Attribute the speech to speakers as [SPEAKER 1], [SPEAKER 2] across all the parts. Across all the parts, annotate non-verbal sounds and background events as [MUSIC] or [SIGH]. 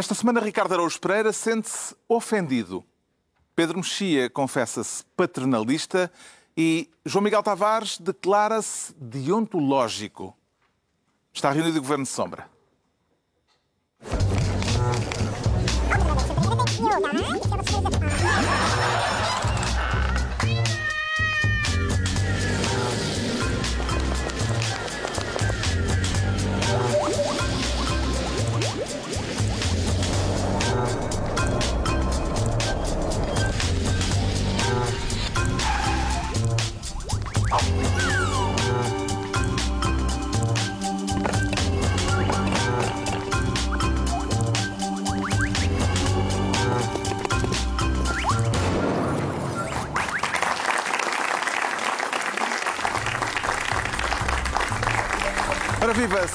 [SPEAKER 1] Esta semana, Ricardo Araújo Pereira sente-se ofendido. Pedro Mexia confessa-se paternalista e João Miguel Tavares declara-se deontológico. Está reunido o Governo de Sombra.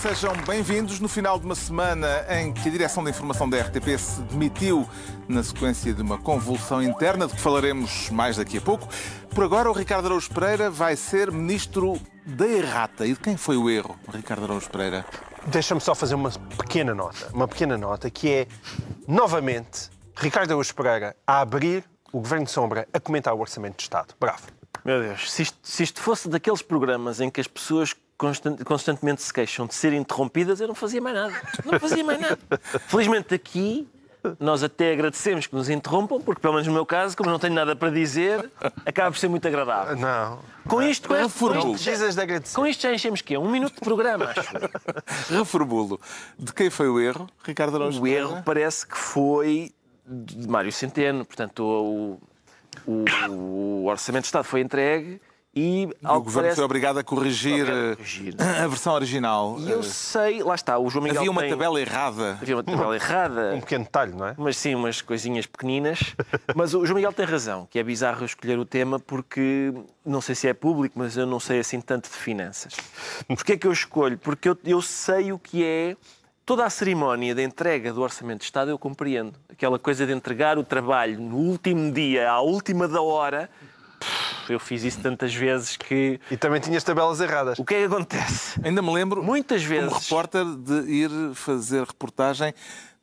[SPEAKER 1] Sejam bem-vindos no final de uma semana em que a Direção da Informação da RTP se demitiu na sequência de uma convulsão interna, de que falaremos mais daqui a pouco. Por agora, o Ricardo Araújo Pereira vai ser Ministro da Errata. E de quem foi o erro, Ricardo Araújo Pereira?
[SPEAKER 2] Deixa-me só fazer uma pequena nota, uma pequena nota que é, novamente, Ricardo Araújo Pereira a abrir o Governo de Sombra a comentar o Orçamento de Estado. Bravo.
[SPEAKER 3] Meu Deus, se isto, se isto fosse daqueles programas em que as pessoas constant- constantemente se queixam de ser interrompidas, eu não fazia mais nada. Não fazia mais nada. [LAUGHS] Felizmente aqui nós até agradecemos que nos interrompam, porque pelo menos no meu caso, como não tenho nada para dizer, acaba por ser muito agradável.
[SPEAKER 2] Não.
[SPEAKER 3] Com isto, com,
[SPEAKER 1] Reformulo.
[SPEAKER 3] isto, já,
[SPEAKER 2] Precisas de agradecer.
[SPEAKER 3] com isto já enchemos quê? Um minuto de programa, acho. [LAUGHS]
[SPEAKER 1] Reformulo. De quem foi o erro, Ricardo Araújo
[SPEAKER 3] O erro parece que foi de Mário Centeno. Portanto, o, o- o Orçamento de Estado foi entregue e,
[SPEAKER 1] O
[SPEAKER 3] ao que
[SPEAKER 1] Governo
[SPEAKER 3] parece,
[SPEAKER 1] foi obrigado a corrigir,
[SPEAKER 3] Obrigado a
[SPEAKER 1] eh,
[SPEAKER 3] corrigir. [COUGHS]
[SPEAKER 1] a versão original.
[SPEAKER 3] E eu
[SPEAKER 1] Eh,
[SPEAKER 3] sei, lá está, o João Miguel
[SPEAKER 1] Havia uma
[SPEAKER 3] tem-
[SPEAKER 1] tabela errada.
[SPEAKER 3] Havia uma tabela [LAUGHS] errada.
[SPEAKER 2] Um pequeno detalhe, não é?
[SPEAKER 3] Mas sim, umas coisinhas pequeninas. Mas o João Miguel tem razão, que é bizarro eu escolher o tema porque não sei se é público, mas eu não sei assim tanto de finanças. [LAUGHS] Porquê é que eu escolho? Porque eu, eu sei o que é toda a cerimónia de entrega do Orçamento de Estado, eu compreendo. Aquela coisa de entregar o trabalho no último dia, à última da hora. Pff, Eu fiz isso tantas vezes que.
[SPEAKER 2] E também tinhas tabelas erradas.
[SPEAKER 3] O que é que acontece?
[SPEAKER 1] Ainda me lembro,
[SPEAKER 3] Muitas
[SPEAKER 1] como
[SPEAKER 3] vezes.
[SPEAKER 1] repórter, de ir fazer reportagem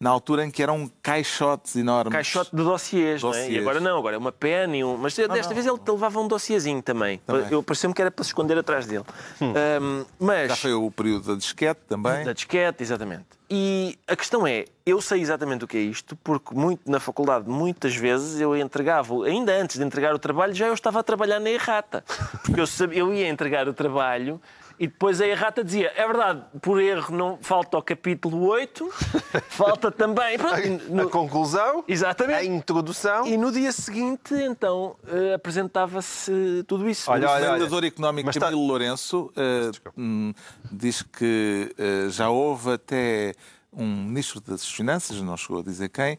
[SPEAKER 1] na altura em que eram caixotes enormes.
[SPEAKER 3] caixote de dossiês, não é?
[SPEAKER 1] Dossiês.
[SPEAKER 3] E agora não, agora é uma pen e um... Mas desta
[SPEAKER 1] não.
[SPEAKER 3] vez ele levava um dossiezinho também.
[SPEAKER 1] Também.
[SPEAKER 3] Eu pareceu-me que era para se esconder atrás dele. Ahm, mas...
[SPEAKER 1] Já foi o período da disquete também.
[SPEAKER 3] Da disquete, exatamente. E a questão é, eu sei exatamente o que é isto, porque muito, na faculdade, muitas vezes, eu entregava, ainda antes de entregar o trabalho, já eu estava a trabalhar na errata. Porque eu, sabia, eu ia entregar o trabalho e depois a errata dizia, é verdade, por erro não falta o capítulo 8, falta também... Pronto,
[SPEAKER 2] A conclusão,
[SPEAKER 3] Exatamente.
[SPEAKER 2] a introdução.
[SPEAKER 3] e no dia seguinte, então, eh, apresentava-se tudo isso.
[SPEAKER 2] Olha,
[SPEAKER 1] O legislador económico
[SPEAKER 2] Mas tá-
[SPEAKER 1] Camilo Lourenço eh, hum, diz que eh, já houve até um ministro das Finanças, não chegou a dizer quem,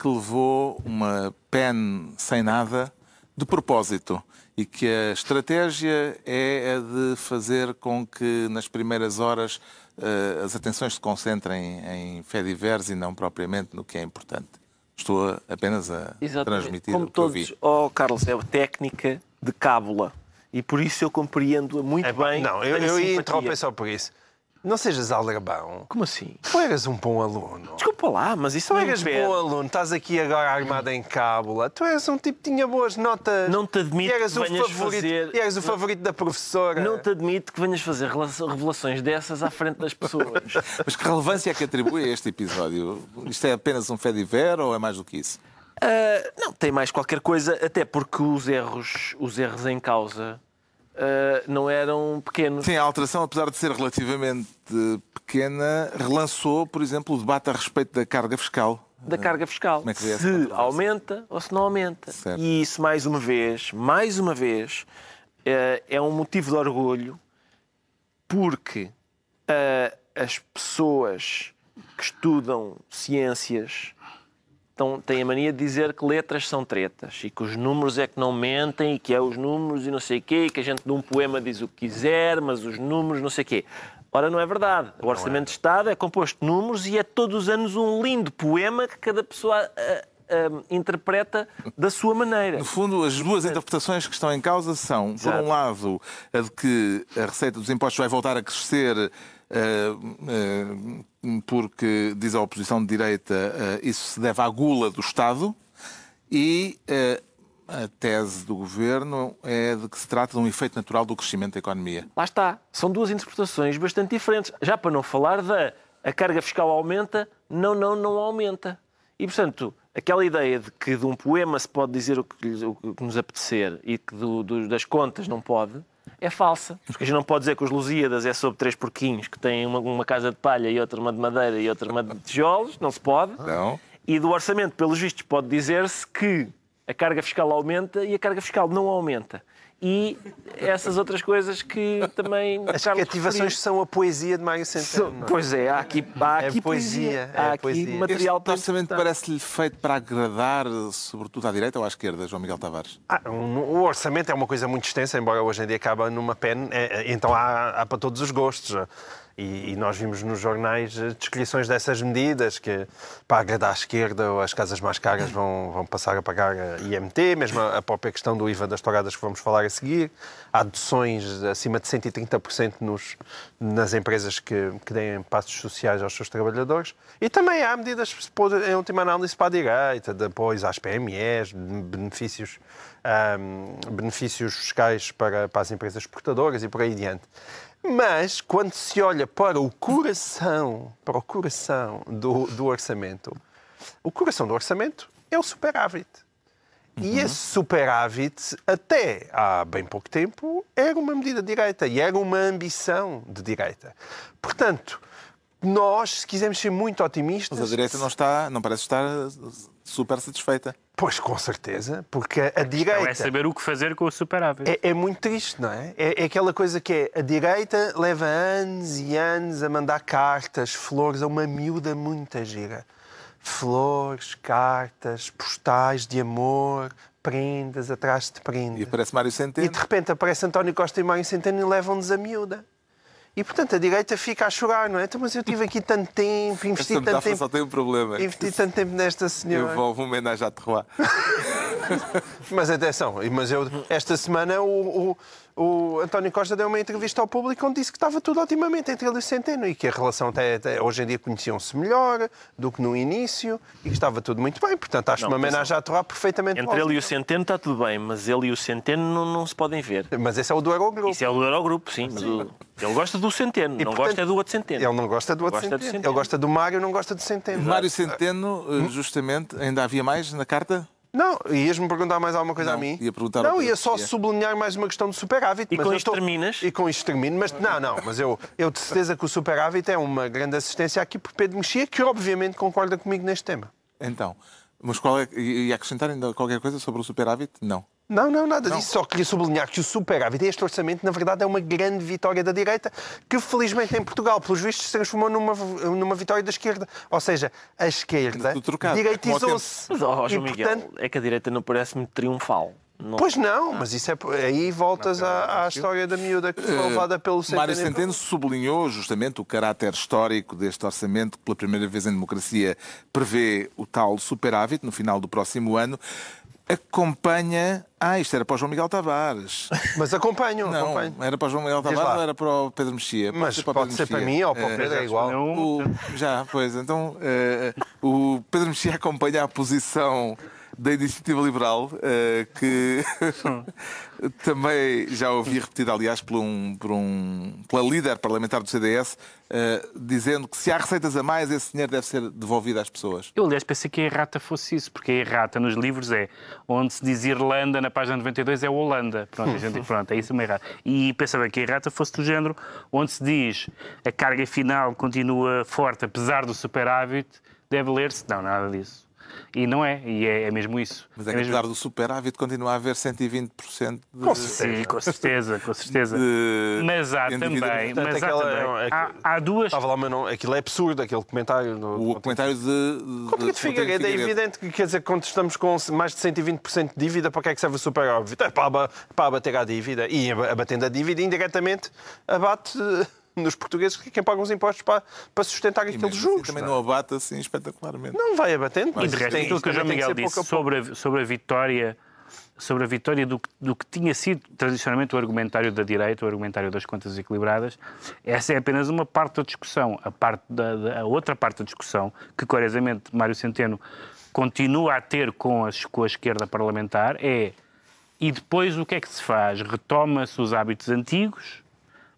[SPEAKER 1] que levou uma pen sem nada de propósito e que a estratégia é a de fazer com que nas primeiras horas eh, as atenções se concentrem em fé divers e não propriamente no que é importante. Estou apenas a
[SPEAKER 3] Exatamente.
[SPEAKER 1] transmitir
[SPEAKER 3] Como
[SPEAKER 1] o que eu
[SPEAKER 3] todos,
[SPEAKER 1] vi.
[SPEAKER 3] oh, Carlos, é a técnica de cábula. E por isso eu compreendo-a muito
[SPEAKER 2] É,
[SPEAKER 3] bem.
[SPEAKER 2] não, eu, eu ia interromper só por isso. Não sejas aldrabão.
[SPEAKER 3] Como assim?
[SPEAKER 2] Tu eras um bom aluno.
[SPEAKER 3] Desculpa lá, mas isso
[SPEAKER 2] Tu
[SPEAKER 3] não
[SPEAKER 2] eras
[SPEAKER 3] impede.
[SPEAKER 2] bom aluno, estás aqui agora armado em cábula. Tu és um tipo que tinha boas notas.
[SPEAKER 3] Não te admito
[SPEAKER 2] e eras
[SPEAKER 3] que
[SPEAKER 2] o
[SPEAKER 3] venhas
[SPEAKER 2] favorito,
[SPEAKER 3] fazer-
[SPEAKER 2] E eras o favorito da professora.
[SPEAKER 3] Não te admito que venhas fazer rela- revelações dessas à frente das pessoas. [LAUGHS]
[SPEAKER 1] Mas que relevância é que atribui a este episódio? Isto é apenas um fé diver ou é mais do que isso?
[SPEAKER 3] Ah, não, tem mais qualquer coisa, até porque os erros, os erros em causa ah, não eram pequenos.
[SPEAKER 1] Sim, a alteração, apesar de ser relativamente pequena, relançou, por exemplo, o debate a respeito da carga fiscal.
[SPEAKER 3] da carga fiscal.
[SPEAKER 1] Como é
[SPEAKER 3] se
[SPEAKER 1] controvérsia?
[SPEAKER 3] aumenta ou se não aumenta.
[SPEAKER 1] Certo.
[SPEAKER 3] E isso, mais uma vez, mais uma vez, eh, é um motivo de orgulho porque eh, as pessoas que estudam ciências estão- têm a mania de dizer que letras são tretas e que os números é que não mentem e que é os números e não sei o quê, e que a gente de um poema diz o que quiser, mas os números não sei o quê. Ora, não é verdade. O Orçamento de Estado é composto de números e é todos os anos um lindo poema que cada pessoa ah, ah, interpreta da sua maneira.
[SPEAKER 1] No fundo, as duas interpretações que estão em causa são, por
[SPEAKER 3] Exato.
[SPEAKER 1] um lado, a de que a receita dos impostos vai voltar a crescer porque, diz a oposição de direita, eh, isso se deve à gula do Estado e eh, a tese do governo é de que se trata de um efeito natural do crescimento da economia.
[SPEAKER 3] Lá está. São duas interpretações bastante diferentes. Já para não falar da a carga fiscal aumenta, não, não, não aumenta. E, portanto, aquela ideia de que de um poema se pode dizer o que, o que nos apetecer e que do- do- das contas não pode, é falsa. Porque a gente não pode dizer que os Lusíadas é sobre três porquinhos que têm uma, uma casa de palha e outra uma de madeira e outra uma de tijolos. Não se pode.
[SPEAKER 1] Não.
[SPEAKER 3] E do orçamento, pelos vistos, pode dizer-se que a carga fiscal aumenta e a carga fiscal não aumenta. E essas outras coisas que também.
[SPEAKER 2] As
[SPEAKER 3] Carlos
[SPEAKER 2] cativações são a poesia de Mário Centeno. é?
[SPEAKER 3] Pois é, há aqui, há
[SPEAKER 2] É
[SPEAKER 3] aqui
[SPEAKER 2] poesia, é
[SPEAKER 3] Há aqui
[SPEAKER 2] poesia.
[SPEAKER 3] material
[SPEAKER 1] Este
[SPEAKER 3] para
[SPEAKER 1] orçamento parece-lhe feito para agradar, sobretudo à direita ou à esquerda, João Miguel Tavares?
[SPEAKER 2] Ah, um- o orçamento é uma coisa muito extensa, embora hoje em dia acabe numa pen, é- é- então há, há para todos os gostos. E, e nós vimos nos jornais eh, descrições dessas medidas que para agradar à esquerda ou as casas mais caras vão, vão passar a pagar a IMT, mesmo a, própria questão do IVA das touradas que vamos falar a seguir. Há deduções acima de 130% nos, nas empresas que, que deem passos sociais aos seus trabalhadores. E também há medidas, em última análise, para a direita, de apoios às PMEs, benefícios ahm, benefícios fiscais para, para as empresas exportadoras e por aí adiante. Mas, quando se olha para o coração, para o coração do, do orçamento, o coração do orçamento é o superávit. E esse superávit, até há bem pouco tempo, era uma medida de direita e era uma ambição de direita. Portanto, nós, se quisermos ser muito otimistas...
[SPEAKER 1] Mas a direita não, está, não parece estar super satisfeita.
[SPEAKER 2] Pois, com certeza, porque a
[SPEAKER 4] Não
[SPEAKER 2] direita...
[SPEAKER 4] é saber o que fazer com o superávit.
[SPEAKER 2] É, é muito triste, não é? é? é aquela coisa que é a direita leva anos e anos a mandar cartas, flores a uma miúda muito gira. Flores, cartas, postais de amor, prendas atrás de
[SPEAKER 1] E
[SPEAKER 2] prendas.
[SPEAKER 1] aparece Mário
[SPEAKER 2] E
[SPEAKER 1] Centeno.
[SPEAKER 2] de repente aparece António Costa e Mário Centeno e levam-nos a miúda. E portanto a direita fica a chorar, não é? Então, mas eu tive aqui tanto tempo, investi tanto
[SPEAKER 1] metáfora só
[SPEAKER 2] tempo,
[SPEAKER 1] tem um problema.
[SPEAKER 2] investi tanto tempo nesta
[SPEAKER 1] Eu
[SPEAKER 2] senhora.
[SPEAKER 1] vou uma homenagem à Terroir.
[SPEAKER 2] Mas atenção, mas eu, esta semana o, o- o António Costa deu uma entrevista ao público onde disse que estava tudo otimamente entre ele e o Centeno e que a relação até, até hoje em dia conheciam-se melhor do que no início e que estava tudo muito bem. Portanto, acho
[SPEAKER 3] Não,
[SPEAKER 2] uma homenagem à Torá perfeitamente
[SPEAKER 3] Entre ele e o. Centeno está tudo bem, mas ele e o Centeno não, não se podem ver.
[SPEAKER 2] Mas esse é o do Eurogrupo.
[SPEAKER 3] Isso é o do Eurogrupo, sim. Mas o- ele gosta do Centeno, não
[SPEAKER 2] portanto,
[SPEAKER 3] gosta é do outro Centeno.
[SPEAKER 2] Ele não gosta do outro
[SPEAKER 3] Gosta do
[SPEAKER 2] Centeno.
[SPEAKER 3] Centeno.
[SPEAKER 2] Ele gosta do Mário, não gosta do Centeno.
[SPEAKER 1] Mário Centeno, eh, justamente, ainda havia mais na carta?
[SPEAKER 2] Não, ias-me perguntar mais alguma coisa
[SPEAKER 1] Não,
[SPEAKER 2] a mim?
[SPEAKER 1] ia perguntar
[SPEAKER 2] Não, ia só sublinhar mais uma questão do superávit.
[SPEAKER 3] E
[SPEAKER 2] mas
[SPEAKER 3] com isto terminas?
[SPEAKER 2] E com isto termino, mas não, não, mas eu, eu de certeza que o superávit é uma grande assistência aqui por Pedro Mexia, que obviamente concorda comigo neste tema.
[SPEAKER 1] Então, mas qual é, e acrescentar ainda qualquer coisa sobre o superávit? Não.
[SPEAKER 2] Não, não, nada disso. Só queria sublinhar que o superávit, este orçamento, na verdade, é uma grande vitória da direita, que felizmente em Portugal, pelos vistos, se transformou numa, numa vitória da esquerda. Ou seja, a esquerda direitizou-se.
[SPEAKER 3] Mas, ó,
[SPEAKER 2] E,
[SPEAKER 3] João Miguel,
[SPEAKER 2] portanto,
[SPEAKER 3] é que a direita não parece muito triunfal. Não-
[SPEAKER 2] Pois não, mas isso é aí voltas à, à história da miúda que foi levada pelo Centeno.
[SPEAKER 1] Mário Centeno sublinhou justamente o caráter histórico deste orçamento, que pela primeira vez em democracia prevê o tal superávit no final do próximo ano. Acompanha. Ah, isto era para o João Miguel Tavares. [LAUGHS]
[SPEAKER 2] Mas acompanham,
[SPEAKER 1] Não,
[SPEAKER 2] acompanham.
[SPEAKER 1] era para o João Miguel Tavares ou era para o Pedro Mexia?
[SPEAKER 2] Mas
[SPEAKER 1] o
[SPEAKER 2] pode
[SPEAKER 1] Pedro
[SPEAKER 2] ser para mim ou para o
[SPEAKER 1] Eh,
[SPEAKER 2] Pedro, é igual.
[SPEAKER 4] Não,
[SPEAKER 1] O- já, pois. Então, eh, o Pedro Mexia acompanha a posição da Iniciativa Liberal, eh, que [LAUGHS] também já ouvi repetida, aliás, por, um, por um, pela líder parlamentar do CDS, eh, dizendo que se há receitas a mais, esse dinheiro deve ser devolvido às pessoas.
[SPEAKER 4] Eu, aliás, pensei que a errata fosse isso, porque a errata nos livros é onde se diz Irlanda, na página 92 é Holanda. Pronto, a gente, [LAUGHS] pronto é isso uma errata. E pensava que a errata fosse do género onde se diz a carga final continua forte, apesar do superávit, deve ler-se. Não, nada disso. E não é, e é, é mesmo isso.
[SPEAKER 1] Mas é
[SPEAKER 4] É
[SPEAKER 1] que
[SPEAKER 4] mesmo-
[SPEAKER 1] apesar do superávit continua a haver 120% de...
[SPEAKER 2] Com certeza.
[SPEAKER 4] Sim, com certeza, com certeza.
[SPEAKER 1] de
[SPEAKER 4] Mas há também,
[SPEAKER 2] Portanto,
[SPEAKER 4] mas há,
[SPEAKER 2] aquela-
[SPEAKER 4] também
[SPEAKER 2] é que-
[SPEAKER 4] há, há duas.
[SPEAKER 2] Estava lá, mas não, aquilo é absurdo, aquele comentário. No,
[SPEAKER 1] O comentário de... de
[SPEAKER 2] Contra de Figueiredo, é evidente que quer dizer, quando estamos com mais de 120% de dívida, para que é que serve o superávit? É para, para abater a dívida. E aba- abatendo a dívida, indiretamente, abate nos portugueses que é quem paga os impostos para, para sustentar
[SPEAKER 1] E
[SPEAKER 2] aqueles
[SPEAKER 1] assim
[SPEAKER 2] juros.
[SPEAKER 1] também
[SPEAKER 2] não é?
[SPEAKER 1] não abate assim espetacularmente.
[SPEAKER 2] Não vai abatendo,
[SPEAKER 4] E
[SPEAKER 2] mas
[SPEAKER 4] de resto,
[SPEAKER 2] tem,
[SPEAKER 4] aquilo que o João Miguel disse
[SPEAKER 2] a pouco.
[SPEAKER 4] sobre a, sobre a vitória sobre a vitória do, do, que tinha sido tradicionalmente o argumentário da direita, o argumentário das contas equilibradas. Essa é apenas uma parte da discussão. A, parte da, da a outra parte da discussão, que curiosamente Mário Centeno continua a ter com a, com a esquerda parlamentar, é e depois o que é que se faz? Retoma-se os hábitos antigos.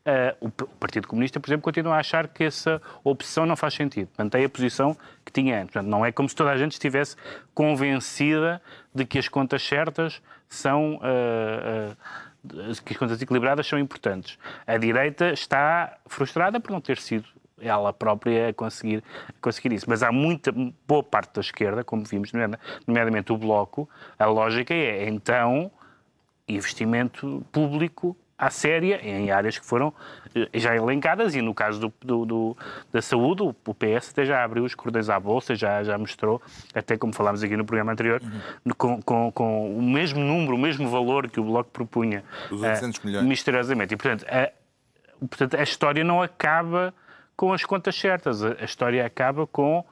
[SPEAKER 4] Uh, o Partido Comunista, por exemplo, continua a achar que essa opção não faz sentido. Mantém a posição que tinha antes. Portanto, não é como se toda a gente estivesse convencida de que as contas certas são. Uh, uh, que as contas equilibradas são importantes. A direita está frustrada por não ter sido ela própria a conseguir, a conseguir isso. Mas há muita boa parte da esquerda, como vimos, nomeadamente o Bloco, a lógica é então investimento público à séria em áreas que foram eh, já elencadas e no caso do, do, do, da saúde o PS até já abriu os cordões à bolsa, já, já mostrou, até como falámos aqui no programa anterior, uhum. com, com, com, o mesmo número, o mesmo valor que o Bloco propunha uh, misteriosamente. E, portanto a, portanto, a história não acaba com as contas certas, a, a história acaba com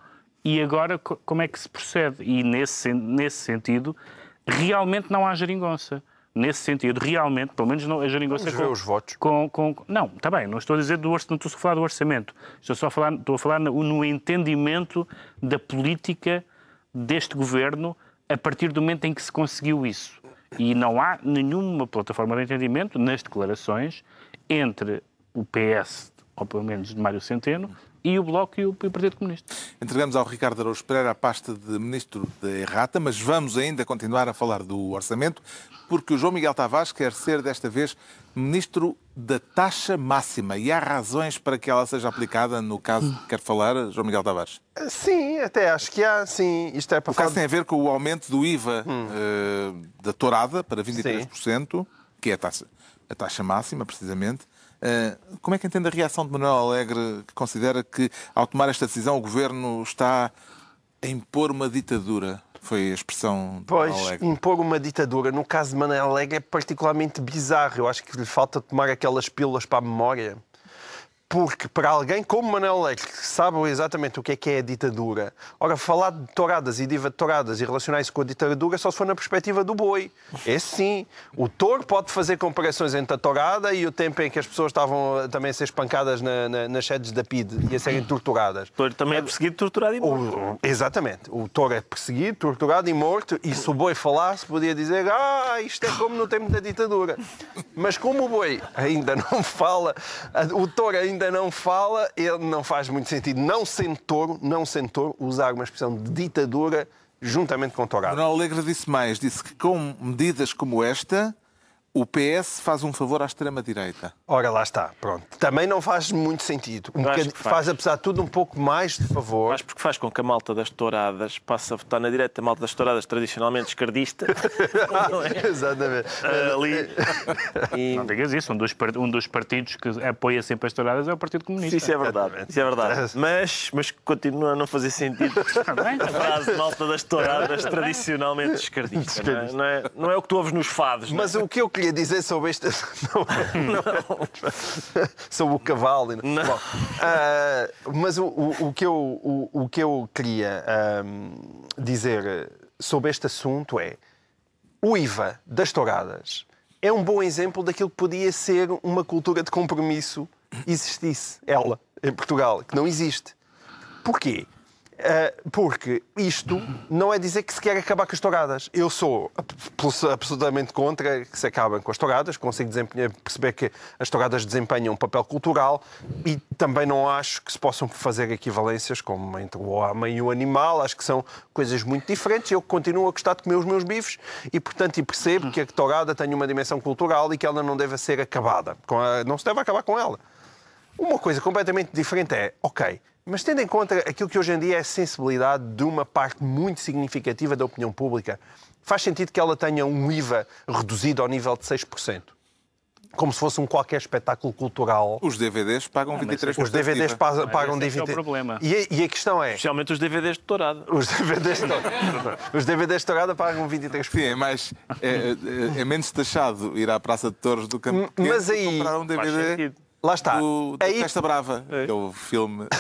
[SPEAKER 4] e agora como é que se procede? E nesse, nesse sentido, realmente não há geringonça nesse sentido, realmente, pelo menos não, a geringonça...
[SPEAKER 2] Vamos com, os votos.
[SPEAKER 4] Com, com, não, está bem, não estou a dizer do orçamento, não estou a falar do orçamento. Estou só a falar, estou a falar no, no entendimento da política deste governo a partir do momento em que se conseguiu isso. E não há nenhuma plataforma de entendimento nas declarações entre o PS, ou pelo menos de Mário Centeno, e o Bloco e o, Partido Comunista.
[SPEAKER 1] Entregamos ao Ricardo Araújo Pereira a pasta de Ministro da Errata, mas vamos ainda continuar a falar do orçamento, porque o João Miguel Tavares quer ser desta vez Ministro da taxa máxima e há razões para que ela seja aplicada no caso que quer falar, João Miguel Tavares?
[SPEAKER 2] Sim, até acho que há, sim. Isto é para
[SPEAKER 1] o caso tem a ver com o aumento do IVA hum. uh, da tourada para 23%, sim. que é a taxa, a taxa máxima, precisamente. Eh, como é que entende a reação de Manuel Alegre, que considera que, ao tomar esta decisão, o governo está a impor uma ditadura? Foi a expressão de
[SPEAKER 2] Pois,
[SPEAKER 1] Alegre.
[SPEAKER 2] impor uma ditadura, no caso de Manuel Alegre, é particularmente bizarro. Eu acho que lhe falta tomar aquelas pílulas para a memória porque para alguém como Manuel Leite, que sabe exatamente o que é que é a ditadura, ora, falar de touradas e de touradas e relacionar-se com a ditadura só se for na perspectiva do boi. É sim. O touro pode fazer comparações entre a tourada e o tempo em que as pessoas estavam também a ser espancadas na, na, nas sedes da PIDE e a serem torturadas. O
[SPEAKER 3] touro também é perseguido, torturado e morto.
[SPEAKER 2] O, exatamente. O touro é perseguido, torturado e morto e se o boi falasse podia dizer ah, isto é como no tempo da ditadura. Mas como o boi ainda não [LAUGHS] fala, o touro ainda ainda não fala, ele não faz muito sentido, não sendo touro, não sendo touro, usar uma expressão de ditadura juntamente com tourada.
[SPEAKER 1] Manuel Alegre disse mais, disse que com medidas como esta, o PS faz um favor à extrema-direita.
[SPEAKER 2] Ora, lá está, pronto. Também não faz muito sentido. Um faz. faz. apesar de tudo, um pouco mais de favor.
[SPEAKER 3] Faz porque faz com que a malta das touradas passe a votar na direita, a malta das touradas tradicionalmente esquerdista. [LAUGHS]
[SPEAKER 2] é? Exatamente.
[SPEAKER 4] Ali. [LAUGHS] E... Não digas isso, um dos, um dos partidos que apoia sempre as touradas é o Partido Comunista.
[SPEAKER 3] Isso é verdade, isso é verdade. Mas, mas continua a não fazer sentido [LAUGHS] a frase malta das touradas tradicionalmente esquerdista. Não é? Não, é, não é o que tu ouves nos fados.
[SPEAKER 2] Mas
[SPEAKER 3] é?
[SPEAKER 2] o que eu queria dizer sobre este. [LAUGHS] Não, não. [LAUGHS] sobre o cavalo. Não. Bom, uh, mas o, o, o, que eu, o, o que eu queria um, dizer sobre este assunto é o IVA das touradas é um bom exemplo daquilo que podia ser uma cultura de compromisso existisse ela em Portugal, que não existe. Porquê? Eh, porque isto não é dizer que se quer acabar com as touradas. Eu sou absolutamente contra que se acabem com as touradas, consigo perceber que as touradas desempenham um papel cultural e também não acho que se possam fazer equivalências como entre o homem e o animal. Acho que são coisas muito diferentes. Eu continuo a gostar de comer os meus bifes e, portanto, percebo que a tourada tem uma dimensão cultural e que ela não deve ser acabada. Não se deve acabar com ela. Uma coisa completamente diferente é, ok, mas tendo em conta aquilo que hoje em dia é a sensibilidade de uma parte muito significativa da opinião pública, faz sentido que ela tenha um IVA reduzido ao nível de 6%. Como se fosse um qualquer espetáculo cultural.
[SPEAKER 1] Os DVDs pagam 23%.
[SPEAKER 2] Os DVDs pagam, pagam 23%.
[SPEAKER 4] É o problema.
[SPEAKER 2] E, a, e a questão é.
[SPEAKER 3] Especialmente os DVDs de tourada.
[SPEAKER 2] Os DVDs de tourada. [LAUGHS] os DVDs de tourada pagam 23%.
[SPEAKER 1] Sim, é, mais, é, é, é menos taxado ir à Praça de Touros do Campo
[SPEAKER 2] Mas aí.
[SPEAKER 1] comprar um DVD.
[SPEAKER 2] Lá está.
[SPEAKER 1] Do, do Aí... Festa Brava, é. que é o filme. [LAUGHS]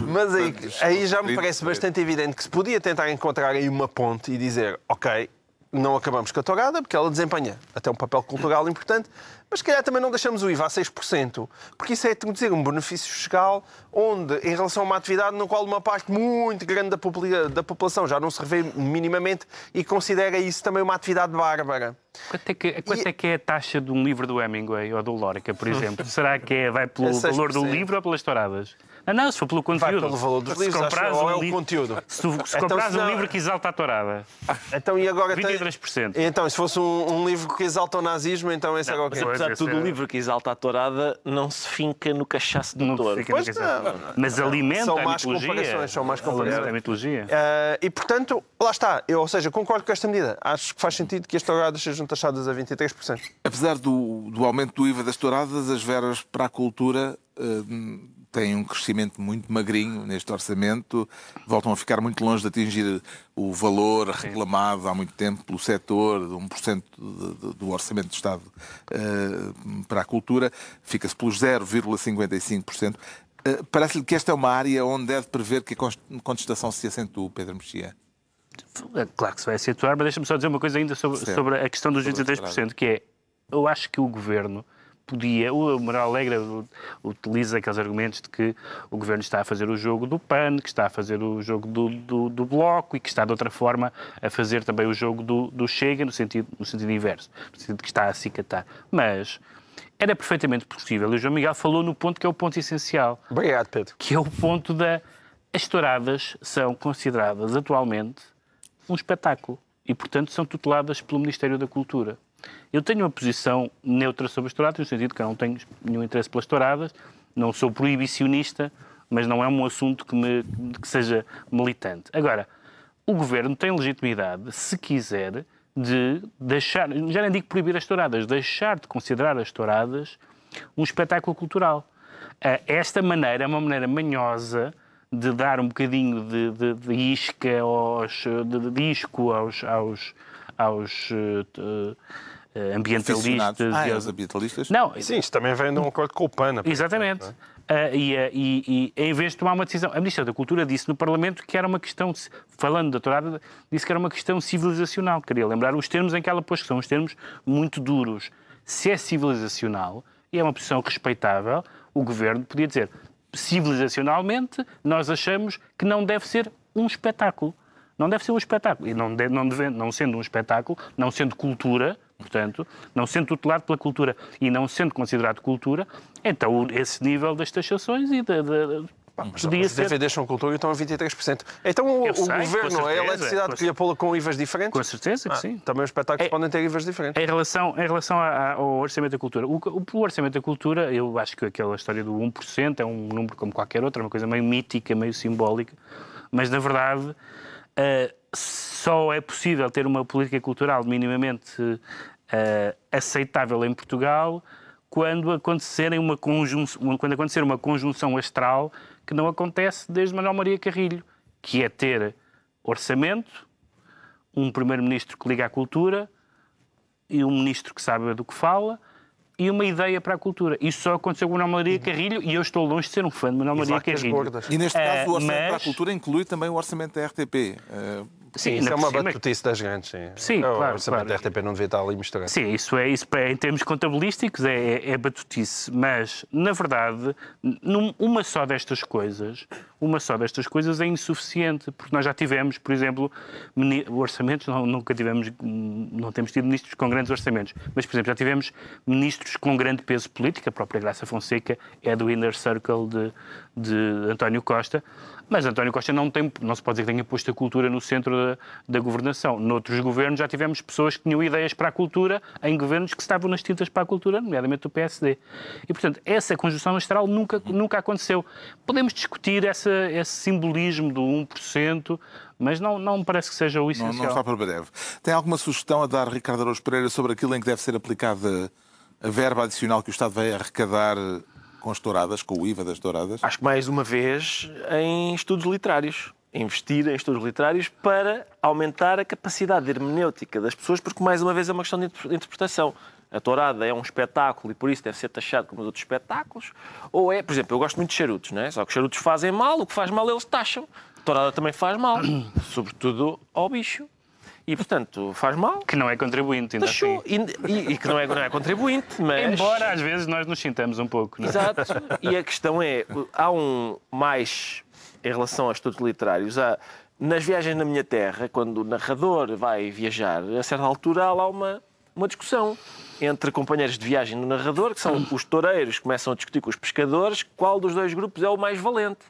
[SPEAKER 2] Mas aí, aí já me parece bastante evidente que se podia tentar encontrar aí uma ponte e dizer, ok, não acabamos com a tourada, porque ela desempenha até um papel cultural importante, mas se calhar também não deixamos o IVA a 6%, porque isso é dizer um benefício fiscal onde, em relação a uma atividade no qual uma parte muito grande da, popula da população já não se revê minimamente e considera isso também uma atividade bárbara.
[SPEAKER 4] Quanto é que, quanto é, que é a taxa de um livro do Hemingway ou do Lórica, por [LAUGHS] exemplo? Será que é, vai pelo
[SPEAKER 2] É 6%.
[SPEAKER 4] valor do livro ou pelas touradas? Não, não, se for pelo conteúdo.
[SPEAKER 2] Vai pelo valor dos
[SPEAKER 4] Se
[SPEAKER 2] livros, acho
[SPEAKER 4] comprares
[SPEAKER 2] eu, ou
[SPEAKER 4] um
[SPEAKER 2] é o conteúdo?
[SPEAKER 4] Se, tu- se
[SPEAKER 2] Então, se
[SPEAKER 4] um
[SPEAKER 2] não-
[SPEAKER 4] livro que exalta a tourada,
[SPEAKER 2] Então, e agora tem...
[SPEAKER 4] 23%.
[SPEAKER 2] Então, e se fosse um, um livro que exalta o nazismo, então esse era o quê?
[SPEAKER 3] Mas apesar de tudo,
[SPEAKER 4] é-
[SPEAKER 3] o livro que exalta a tourada não se finca no cachaço do
[SPEAKER 4] não
[SPEAKER 3] touro.
[SPEAKER 2] não.
[SPEAKER 4] Mas alimenta
[SPEAKER 2] São
[SPEAKER 4] a mitologia.
[SPEAKER 2] comparações, são
[SPEAKER 4] Alimenta
[SPEAKER 2] comparações.
[SPEAKER 4] a mitologia.
[SPEAKER 2] Ah, e, portanto, lá está. Eu, ou seja, concordo com esta medida. Acho que faz sentido que as touradas sejam taxadas a 23%.
[SPEAKER 1] Apesar do, do aumento do IVA das touradas, as veras para a cultura eh, têm um crescimento muito magrinho neste orçamento, voltam a ficar muito longe de atingir o valor reclamado há muito tempo pelo setor, de 1% de- de- do orçamento do Estado eh, para a cultura, fica-se pelos 0,55%. Eh, Parece-lhe que esta é uma área onde deve prever que a contestação se acentue, Pedro Mexia.
[SPEAKER 4] É Claro que se vai acentuar, mas deixa-me só dizer uma coisa ainda sobre, sobre a questão dos
[SPEAKER 1] Sobre a
[SPEAKER 4] 23%, que é, eu acho que o Governo podia, o Moral Alegre utiliza aqueles argumentos de que o Governo está a fazer o jogo do PAN, que está a fazer o jogo do, do, do Bloco e que está de outra forma a fazer também o jogo do, do Chega no sentido, no sentido inverso, no sentido que está a acicatar. Mas era perfeitamente possível, e o João Miguel falou no ponto que é o ponto essencial,
[SPEAKER 2] Obrigado, Pedro.
[SPEAKER 4] que é o ponto da. As touradas são consideradas atualmente um espetáculo e, portanto, são tuteladas pelo Ministério da Cultura. Eu tenho uma posição neutra sobre as touradas, no sentido que eu não tenho nenhum interesse pelas touradas, não sou proibicionista, mas não é um assunto que, me, que seja militante. Agora, o governo tem legitimidade, se quiser, de deixar, já nem digo proibir as touradas, deixar de considerar as touradas um espetáculo cultural. Ah, Esta maneira é uma maneira manhosa de dar um bocadinho de, de, de isca aos, de, de isco aos, aos, aos eh, eh, ambientalistas.
[SPEAKER 1] Ah,
[SPEAKER 4] e
[SPEAKER 1] é,
[SPEAKER 4] aos-
[SPEAKER 1] os ambientalistas?
[SPEAKER 4] Não,
[SPEAKER 2] Sim, isto também vem de um acordo com o PAN.
[SPEAKER 4] Exatamente. Ah, e, ah, e- e em vez de tomar uma decisão, a Ministra da Cultura disse no Parlamento que era uma questão, falando da tourada, disse que era uma questão civilizacional. Queria lembrar os termos em que ela pôs, que são os termos muito duros. Se é civilizacional, e é uma posição respeitável, o Governo podia dizer, civilizacionalmente, nós achamos que não deve ser um espetáculo. Não deve ser um espetáculo. E não, deve- não, deve- não sendo um espetáculo, não sendo cultura, portanto, não sendo tutelado pela cultura e não sendo considerado cultura, então o- esse nível das taxações e da. da- podia
[SPEAKER 2] Os. DVDs são cultura e estão a 23%. Então o, o
[SPEAKER 4] sei, com
[SPEAKER 2] governo, a
[SPEAKER 4] certeza,
[SPEAKER 2] eletricidade
[SPEAKER 4] com
[SPEAKER 2] queria pô-la com IVAs diferentes?
[SPEAKER 4] Com certeza que
[SPEAKER 2] Ah,
[SPEAKER 4] sim.
[SPEAKER 2] Também os espetáculos
[SPEAKER 4] É-
[SPEAKER 2] podem ter IVAs diferentes.
[SPEAKER 4] Em relação, em relação a- a- ao Orçamento da Cultura, o, o, o Orçamento da Cultura, eu acho que aquela história do 1% é um número como qualquer outro, é uma coisa meio mítica, meio simbólica, mas na verdade eh, só é possível ter uma política cultural minimamente eh, aceitável em Portugal quando, acontecerem uma conjunção, quando acontecer uma conjunção astral que não acontece desde Manuel Maria Carrilho, que é ter orçamento, um primeiro-ministro que liga à cultura e um ministro que sabe do que fala e uma ideia para a cultura. Isso só aconteceu com Manuel Maria Carrilho e eu estou longe de ser um fã de Manuel Maria Carrilho.
[SPEAKER 2] gordas.
[SPEAKER 1] E neste
[SPEAKER 4] Eh,
[SPEAKER 1] caso, o orçamento
[SPEAKER 4] mas-
[SPEAKER 1] para a cultura inclui também o orçamento da RTP. Eh,
[SPEAKER 4] Sim,
[SPEAKER 2] Isso é uma
[SPEAKER 4] cima-
[SPEAKER 2] batutice das grandes, sim.
[SPEAKER 4] Sim,
[SPEAKER 2] o
[SPEAKER 4] claro,
[SPEAKER 2] orçamento
[SPEAKER 4] claro.
[SPEAKER 2] da RTP não devia estar ali misturado.
[SPEAKER 4] Sim, isso é isso é, em termos contabilísticos é, é, é batutice, mas na verdade num- uma só destas coisas, uma só destas coisas é insuficiente, porque nós já tivemos, por exemplo, orçamentos, não, nunca tivemos, não temos tido ministros com grandes orçamentos, mas por exemplo já tivemos ministros com grande peso político, a própria Graça Fonseca é do inner circle de, de António Costa, mas António Costa não, tem, não se pode dizer que tenha posto a cultura no centro da, da governação. Noutros governos já tivemos pessoas que tinham ideias para a cultura em governos que estavam nas tintas para a cultura, nomeadamente o PSD. E, portanto, essa conjunção astral nunca, nunca aconteceu. Podemos discutir essa, esse simbolismo do 1%, mas não, não me parece que seja o
[SPEAKER 1] não,
[SPEAKER 4] essencial.
[SPEAKER 1] não está para breve. Tem alguma sugestão a dar, Ricardo Araújo Pereira, sobre aquilo em que deve ser aplicada a verba adicional que o Estado vai arrecadar com as touradas, com o IVA das touradas?
[SPEAKER 3] Acho que mais uma vez em estudos literários. Investir em estudos literários para aumentar a capacidade hermenêutica das pessoas, porque mais uma vez é uma questão de inter- interpretação. A tourada é um espetáculo e por isso deve ser taxado como os outros espetáculos, ou é, por exemplo, eu gosto muito de charutos, não é? Só que os charutos fazem mal, o que faz mal eles taxam. A tourada também faz mal, [CLEARS THROAT] sobretudo ao bicho. E, portanto, faz mal.
[SPEAKER 4] Que não é contribuinte, ainda
[SPEAKER 3] Taxou.
[SPEAKER 4] assim.
[SPEAKER 3] E, e- que não é, não é contribuinte, mas...
[SPEAKER 4] Embora às vezes nós nos sintamos um pouco. Não é?
[SPEAKER 3] Exato. E a questão é, há um mais em relação aos estudos literários, há, nas viagens na minha terra, quando o narrador vai viajar, a certa altura há lá uma, uma discussão entre companheiros de viagem do narrador, que são [CLEARS THROAT] os toureiros, começam a discutir com os pescadores, qual dos dois grupos é o mais valente.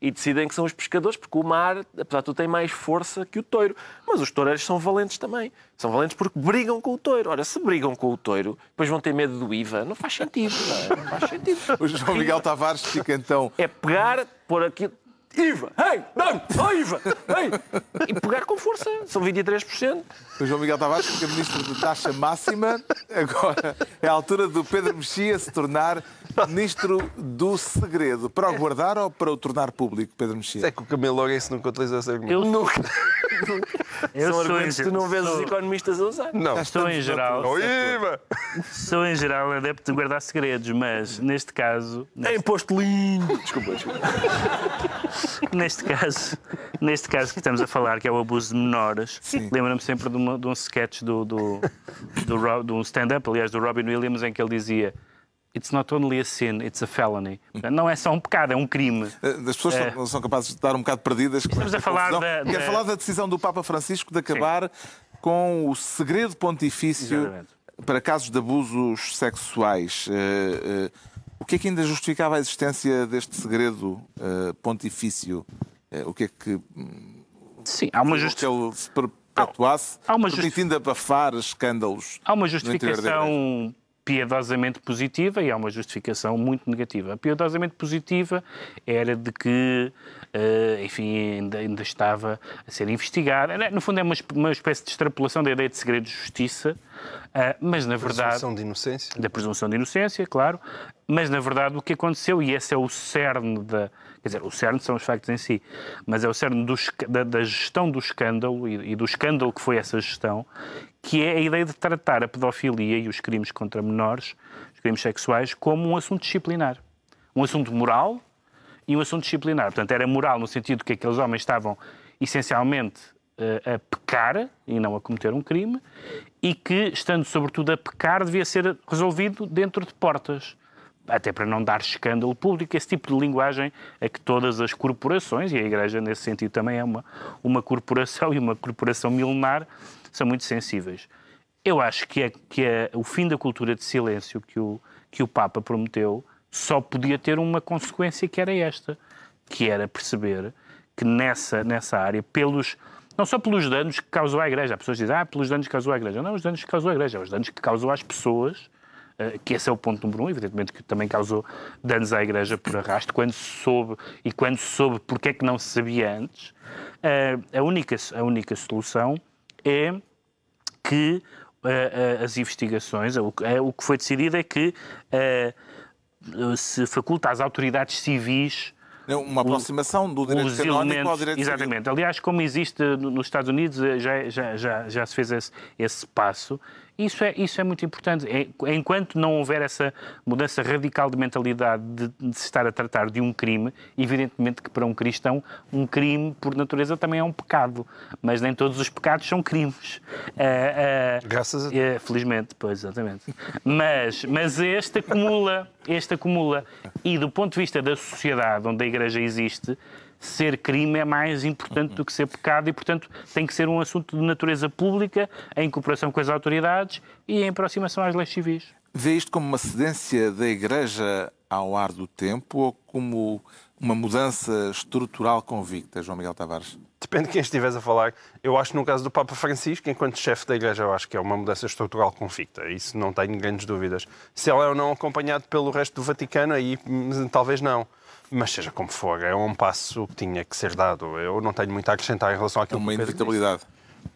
[SPEAKER 3] E decidem que são os pescadores, porque o mar, apesar de tudo, tem mais força que o touro. Mas os toureiros são valentes também. São valentes porque brigam com o touro. Ora, se brigam com o touro, depois vão ter medo do IVA. Não faz sentido. Não, é? não faz sentido. [LAUGHS]
[SPEAKER 1] O João Miguel Tavares fica então.
[SPEAKER 3] É pegar, pôr aquilo. IVA! Ei! Não! Oh, IVA! Ei! E pegar com força. São 23%.
[SPEAKER 1] O João Miguel Tavares fica ministro de taxa máxima. Agora é a altura do Pedro Mexia se tornar ministro do segredo. Para o guardar ou para o tornar público, Pedro Mexia?
[SPEAKER 2] É que o Camilo Lourenço nunca utilizou esse argumento.
[SPEAKER 4] Eu,
[SPEAKER 3] Nunca. [LAUGHS]
[SPEAKER 4] eu
[SPEAKER 3] São argumentos que tu não vês os
[SPEAKER 4] sou,
[SPEAKER 3] economistas a usar.
[SPEAKER 2] Não.
[SPEAKER 4] sou em geral, sou em geral adepto de guardar segredos, mas neste caso,
[SPEAKER 3] É imposto lindo. Desculpa, desculpa. [LAUGHS]
[SPEAKER 4] neste caso, neste caso que estamos a falar, que é o abuso de menores, lembra-me sempre de, uma- de um sketch do, do, do, Ro- de um stand-up, aliás, do Robin Williams, em que ele dizia It's not only a sin, it's a felony. Não é só um pecado, é um crime.
[SPEAKER 1] Eh, As pessoas são, são capazes de estar um bocado perdidas.
[SPEAKER 4] Estamos
[SPEAKER 1] esta
[SPEAKER 4] a falar
[SPEAKER 1] confusão.
[SPEAKER 4] da-
[SPEAKER 1] Quero
[SPEAKER 4] da-
[SPEAKER 1] falar da decisão do Papa Francisco de acabar com o segredo pontifício
[SPEAKER 4] Exatamente.
[SPEAKER 1] para casos de abusos sexuais. Eh, o que é que ainda justificava a existência deste segredo pontifício? O que é que
[SPEAKER 4] Sim, há uma,
[SPEAKER 1] que
[SPEAKER 4] justi
[SPEAKER 1] ele se perpetuasse,
[SPEAKER 4] Há uma justi-
[SPEAKER 1] permitindo abafar escândalos
[SPEAKER 4] há uma
[SPEAKER 1] da
[SPEAKER 4] justificação piedosamente positiva e há uma justificação muito negativa. A piedosamente positiva era de que, eh, enfim, ainda, ainda estava a ser investigada. No fundo, é uma, uma espécie de extrapolação da ideia de segredo de justiça, eh, mas na verdade.
[SPEAKER 2] Presunção de inocência.
[SPEAKER 4] da presunção de inocência, claro, mas na verdade o que aconteceu, e esse é o cerne da. Quer dizer, o cerne são os factos em si, mas é o cerne do da, da gestão do escândalo e, e do escândalo que foi essa gestão, que é a ideia de tratar a pedofilia e os crimes contra menores, os crimes sexuais, como um assunto disciplinar. Um assunto moral e um assunto disciplinar. Portanto, era moral no sentido que aqueles homens estavam essencialmente eh, a pecar e não a cometer um crime, e que, estando sobretudo a pecar, devia ser resolvido dentro de portas. Até para não dar escândalo público, esse tipo de linguagem a que todas as corporações, e a Igreja nesse sentido também é uma, uma corporação [LAUGHS] e uma corporação milenar, são muito sensíveis. Eu acho que, é, que é o fim da cultura de silêncio que o, que o Papa prometeu só podia ter uma consequência que era esta, que era perceber que nessa, nessa área, pelos, não só pelos danos que causou à Igreja, as pessoas dizem, ah, pelos danos que causou à Igreja. Não, os danos que causou à Igreja, os danos que causou às pessoas, eh, que esse é o ponto número um, evidentemente que também causou danos à Igreja por arrasto, quando soube, e quando se soube porque é que não se sabia antes, eh, a, única, a única solução é que eh, eh, as investigações, o, que- é, o que foi decidido é que eh, se faculta às autoridades civis
[SPEAKER 1] É Uma aproximação do direito canónico ao direito civil.
[SPEAKER 4] Exatamente. Aliás, como existe no- nos Estados Unidos, eh, já, já, já, já se fez esse, esse passo. Isso é, isso é muito importante. É- Enquanto não houver essa mudança radical de mentalidade de, de se estar a tratar de um crime, evidentemente que para um cristão, um crime, por natureza, também é um pecado. Mas nem todos os pecados são crimes. Ah, ah,
[SPEAKER 2] Graças a Deus.
[SPEAKER 4] é, felizmente, pois, exatamente. Mas, mas este acumula, este acumula. E do ponto de vista da sociedade onde a Igreja existe, ser crime é mais importante do que ser pecado e, portanto, tem que ser um assunto de natureza pública, em cooperação com as autoridades e em aproximação às leis civis.
[SPEAKER 1] Vê isto como uma cedência da Igreja ao ar do tempo ou como uma mudança estrutural convicta, João Miguel Tavares?
[SPEAKER 2] Depende de quem estiveres a falar. Eu acho que no caso do Papa Francisco, enquanto chefe da Igreja, eu acho que é uma mudança estrutural convicta. Isso não tenho grandes dúvidas. Se ela é ou não acompanhado pelo resto do Vaticano, aí hum, talvez não. Mas seja como for, é um passo que tinha que ser dado. Eu não tenho muito a acrescentar em relação
[SPEAKER 1] É
[SPEAKER 2] àquilo
[SPEAKER 1] uma
[SPEAKER 2] que
[SPEAKER 1] inevitabilidade.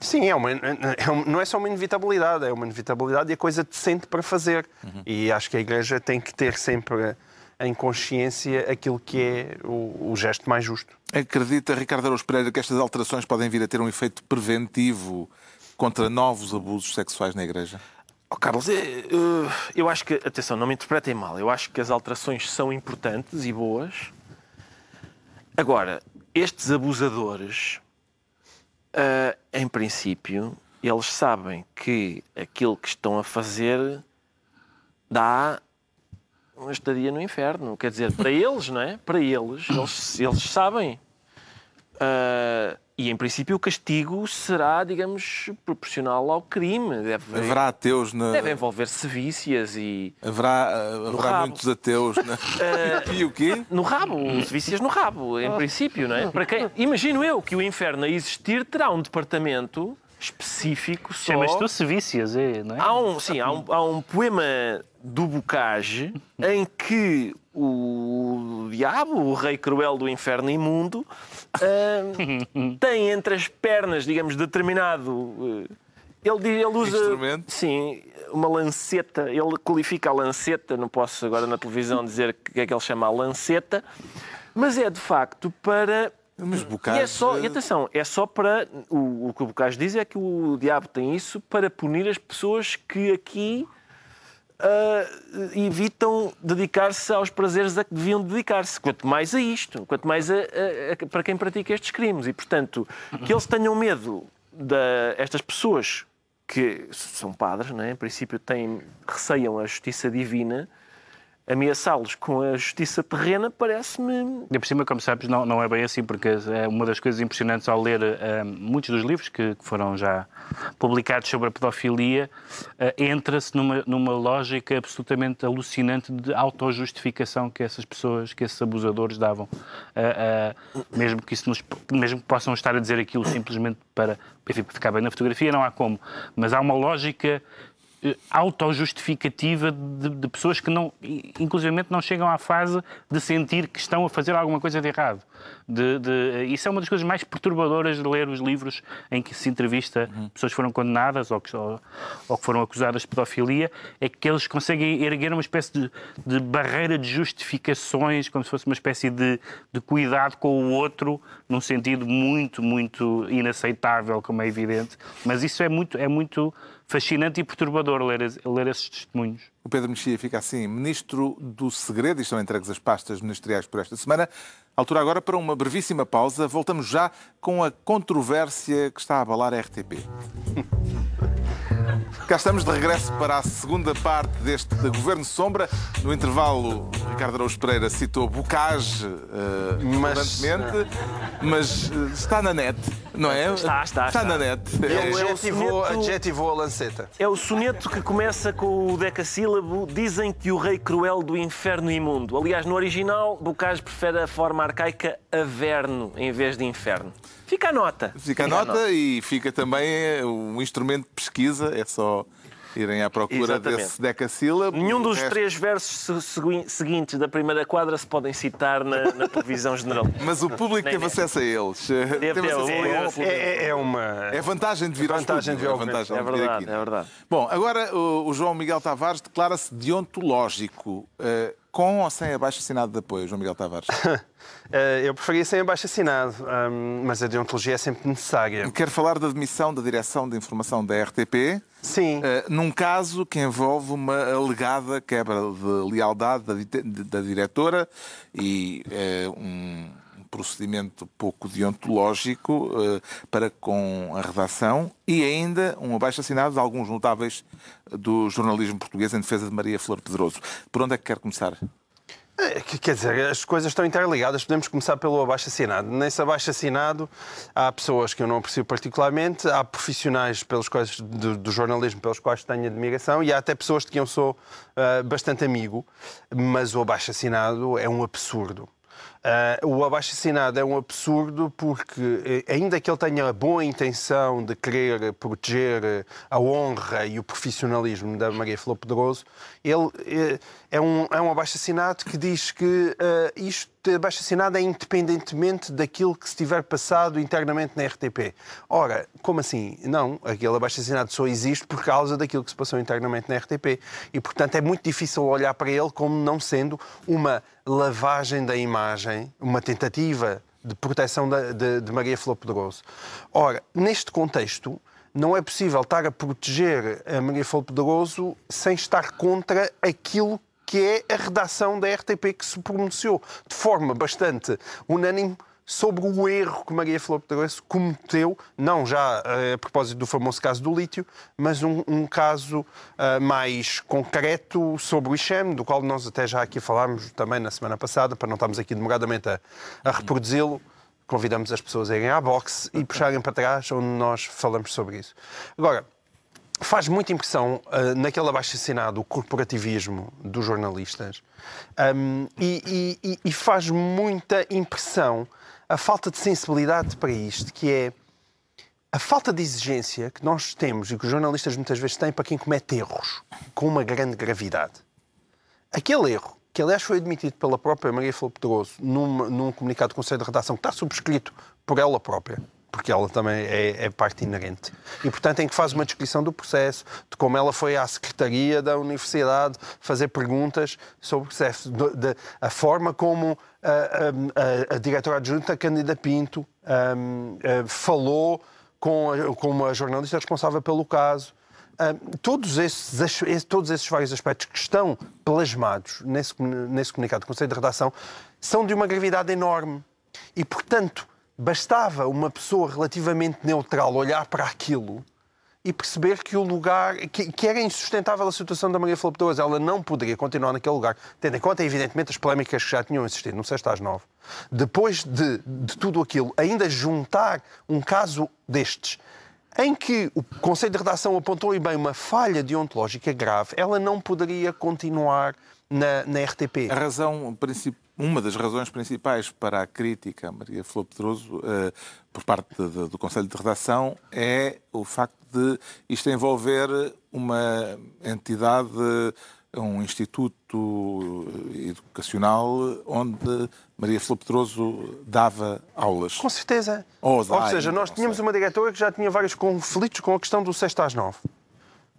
[SPEAKER 2] Sim, é uma, é um- não é só uma inevitabilidade, é uma inevitabilidade e a coisa decente para fazer. E acho que a Igreja tem que ter sempre em consciência aquilo que é o, o gesto mais justo.
[SPEAKER 1] Acredita, Ricardo Araújo Pereira, que estas alterações podem vir a ter um efeito preventivo contra novos abusos sexuais na Igreja?
[SPEAKER 3] Oh, Carlos, eh, eh, eu acho que, atenção, não me interpretem mal, eu acho que as alterações são importantes e boas. Agora, estes abusadores, eh, em princípio, eles sabem que aquilo que estão a fazer dá uma estadia no inferno. Quer dizer, para eles, não é? Para eles, eles, eles sabem. Uh, e em princípio o castigo será, digamos, proporcional ao crime. Deve,
[SPEAKER 1] Haverá ateus na.
[SPEAKER 3] deve envolver sevícias e.
[SPEAKER 1] Haverá, uh, haverá muitos ateus. Na... [LAUGHS] e o quê?
[SPEAKER 3] No rabo, sevícias no rabo, em princípio, não é? Para quem, imagino eu que o inferno a existir terá um departamento específico só.
[SPEAKER 4] Chamas tu sevícias, é, não é?
[SPEAKER 3] Há um, sim, há um, há um poema do Bocage [LAUGHS] em que o diabo, o rei cruel do inferno imundo, ah, [LAUGHS] tem entre as pernas, digamos, determinado. eh, ele, ele usa.
[SPEAKER 1] Instrumento?
[SPEAKER 3] Sim, uma lanceta. Ele qualifica a lanceta, não posso agora na televisão dizer que é que ele chama a lanceta, mas é de facto para
[SPEAKER 1] Mas
[SPEAKER 3] e
[SPEAKER 1] Bocage...
[SPEAKER 3] é só, e atenção, é só para. O, o que o Bocage diz é que o diabo tem isso para punir as pessoas que aqui ah, evitam dedicar-se aos prazeres a que deviam dedicar-se. Quanto mais a isto, quanto mais a, a- a- para quem pratica estes crimes. E, portanto, que eles tenham medo de estas pessoas que são padres, não é? em princípio têm, receiam a justiça divina, ameaçá-los com a justiça terrena parece-me
[SPEAKER 4] E por cima, como sabes, não, não é bem assim, porque é uma das coisas impressionantes ao ler eh, muitos dos livros que, que foram já publicados sobre a pedofilia, eh, entra-se numa, numa lógica absolutamente alucinante de autojustificação que essas pessoas, que esses abusadores davam. Eh, mesmo, que isso nos, mesmo que possam estar a dizer aquilo simplesmente para, enfim, ficar bem na fotografia, não há como. Mas há uma lógica autojustificativa de, de pessoas que não, inclusivamente não chegam à fase de sentir que estão a fazer alguma coisa de errado. De, de- isso é uma das coisas mais perturbadoras de ler os livros em que se entrevista pessoas que foram condenadas ou que, ou, ou que foram acusadas de pedofilia, é que eles conseguem erguer uma espécie de, de barreira de justificações, como se fosse uma espécie de, de cuidado com o outro, num sentido muito, muito inaceitável, como é evidente. Mas isso é muito, é muito fascinante e perturbador ler, ler esses testemunhos.
[SPEAKER 1] O Pedro Mexia fica assim, Ministro do Segredo, e estão entregues as pastas ministeriais por esta semana. Altura agora para uma brevíssima pausa. Voltamos já com a controvérsia que está a abalar a RTP. [LAUGHS] Cá estamos de regresso para a segunda parte deste Governo Sombra. No intervalo, Ricardo Araújo Pereira citou Bocage uh,
[SPEAKER 2] Mas-
[SPEAKER 1] mas eh, está na net, não é?
[SPEAKER 3] Está, está, está.
[SPEAKER 1] na net.
[SPEAKER 2] Ele
[SPEAKER 3] é o
[SPEAKER 2] adjetivou,
[SPEAKER 3] soneto-
[SPEAKER 2] adjetivou a lanceta.
[SPEAKER 3] É o soneto que começa com o decassílabo Dizem que o rei cruel do inferno imundo. Aliás, no original, Bocage prefere a forma arcaica averno em vez de inferno. Fica a nota.
[SPEAKER 1] Fica a nota e fica também eh, um instrumento de pesquisa, é só irem à procura
[SPEAKER 3] Exatamente.
[SPEAKER 1] desse decassílabo.
[SPEAKER 3] Nenhum dos
[SPEAKER 1] resto-
[SPEAKER 3] três versos se- segui- seguintes da primeira quadra se podem citar na, na previsão general. [LAUGHS]
[SPEAKER 1] Mas o público teve acesso a eles.
[SPEAKER 3] Deve
[SPEAKER 1] Teve
[SPEAKER 3] ter,
[SPEAKER 1] acesso a
[SPEAKER 3] é,
[SPEAKER 1] eles.
[SPEAKER 3] é,
[SPEAKER 2] É, é- é uma.
[SPEAKER 1] É vantagem de vir ao
[SPEAKER 2] Vantagem de vir
[SPEAKER 1] estúdio,
[SPEAKER 2] ao
[SPEAKER 1] é vantagem
[SPEAKER 3] É
[SPEAKER 1] de vir
[SPEAKER 3] verdade,
[SPEAKER 1] aqui.
[SPEAKER 3] é verdade.
[SPEAKER 1] Bom, agora o, o João Miguel Tavares declara-se deontológico. eh, com ou sem abaixo assinado de apoio, João Miguel Tavares? [LAUGHS]
[SPEAKER 2] Eh, eu preferia sem abaixo assinado, hum, mas a deontologia é sempre necessária.
[SPEAKER 1] Quero falar da demissão da Direção de Informação da RTP.
[SPEAKER 2] Sim.
[SPEAKER 1] eh, num caso que envolve uma alegada quebra de lealdade da, da diretora e eh, um procedimento pouco deontológico eh, para com a redação e ainda um abaixo-assinado de alguns notáveis do jornalismo português em defesa de Maria Flor Pedroso. Por onde é que quer começar?
[SPEAKER 2] É, que- Quer dizer, as coisas estão interligadas. Podemos começar pelo abaixo-assinado. Nesse abaixo-assinado há pessoas que eu não aprecio particularmente, há profissionais pelos quais, do, do jornalismo pelos quais tenho admiração e há até pessoas de quem eu sou ah, bastante amigo, mas o abaixo-assinado é um absurdo. Ah, o abaixo-assinado é um absurdo porque, eh, ainda que ele tenha a boa intenção de querer proteger a honra e o profissionalismo da Maria Flor Pedroso, ele eh, é um, é um abaixo-assinado que diz que eh, isto abaixo-assinado é independentemente daquilo que se tiver passado internamente na RTP. Ora, como assim? Não, aquele abaixo-assinado só existe por causa daquilo que se passou internamente na RTP. E, portanto, é muito difícil olhar para ele como não sendo uma lavagem da imagem, uma tentativa de proteção da- de, de Maria Flor Pedroso. Ora, neste contexto, não é possível estar a proteger a Maria Flor Pedroso sem estar contra aquilo que é a redação da RTP que se pronunciou de forma bastante unânime sobre o erro que Maria Flor Pedroso cometeu, não já uh, a propósito do famoso caso do lítio, mas um, um caso uh, mais concreto sobre o ICHEM, do qual nós até já aqui falámos também na semana passada, para não estarmos aqui demoradamente a, a reproduzi-lo. Convidamos as pessoas a irem à boxe e puxarem para trás, onde nós falamos sobre isso. Agora, faz muita impressão uh, naquele abaixo-assinado o corporativismo dos jornalistas um, e, e, e, faz muita impressão a falta de sensibilidade para isto, que é a falta de exigência que nós temos e que os jornalistas muitas vezes têm para quem comete erros com uma grande gravidade. Aquele erro, que aliás foi admitido pela própria Maria Flor Pedroso num, num comunicado do Conselho de Redação que está subscrito por ela própria, porque ela também é, é, parte inerente. E, portanto, em que faz uma descrição do processo, de como ela foi à secretaria da universidade fazer perguntas sobre o processo, de, de, a forma como a, a, a diretora adjunta Cândida Pinto um, falou com a, com a jornalista responsável pelo caso. Um, todos, esses, todos esses vários aspectos que estão plasmados nesse, nesse comunicado do Conselho de Redação são de uma gravidade enorme. E, portanto, bastava uma pessoa relativamente neutral olhar para aquilo e perceber que o lugar, que, que era insustentável a situação da Maria Pedroso. Ela não poderia continuar naquele lugar, tendo em conta, evidentemente, as polémicas que já tinham existido no sexto às nove. Depois de, de tudo aquilo, ainda juntar um caso destes, em que o Conselho de Redação apontou bem uma falha deontológica grave, ela não poderia continuar na, na RTP.
[SPEAKER 1] A razão principal uma das razões principais para a crítica a Maria Flor Pedroso uh, por parte de, do Conselho de Redação é o facto de isto envolver uma entidade, um instituto educacional onde Maria Flor Pedroso dava aulas.
[SPEAKER 2] Com certeza. Ou, Ou seja, nós tínhamos uma diretora que já tinha vários conflitos com a questão do sexto às nove.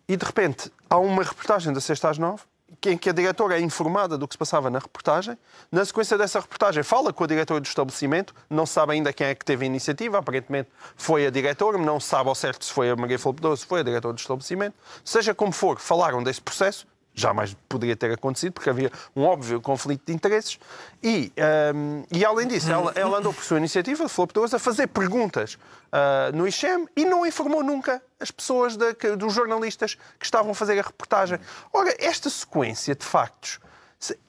[SPEAKER 2] E de repente há uma reportagem da sexta às nove em que a diretora é informada do que se passava na reportagem. Na sequência dessa reportagem, fala com a diretora do estabelecimento. Não sabe ainda quem é que teve a iniciativa. Aparentemente foi a diretora. Não sabe ao certo se foi a Maria Filipe se foi a diretora do estabelecimento. Seja como for, falaram desse processo jamais poderia ter acontecido, porque havia um óbvio conflito de interesses. E, um, e além disso, ela, ela, andou por sua iniciativa, falou Pedroso, a fazer perguntas uh, no ICHEM e não informou nunca as pessoas, de, dos jornalistas que estavam a fazer a reportagem. Ora, esta sequência de factos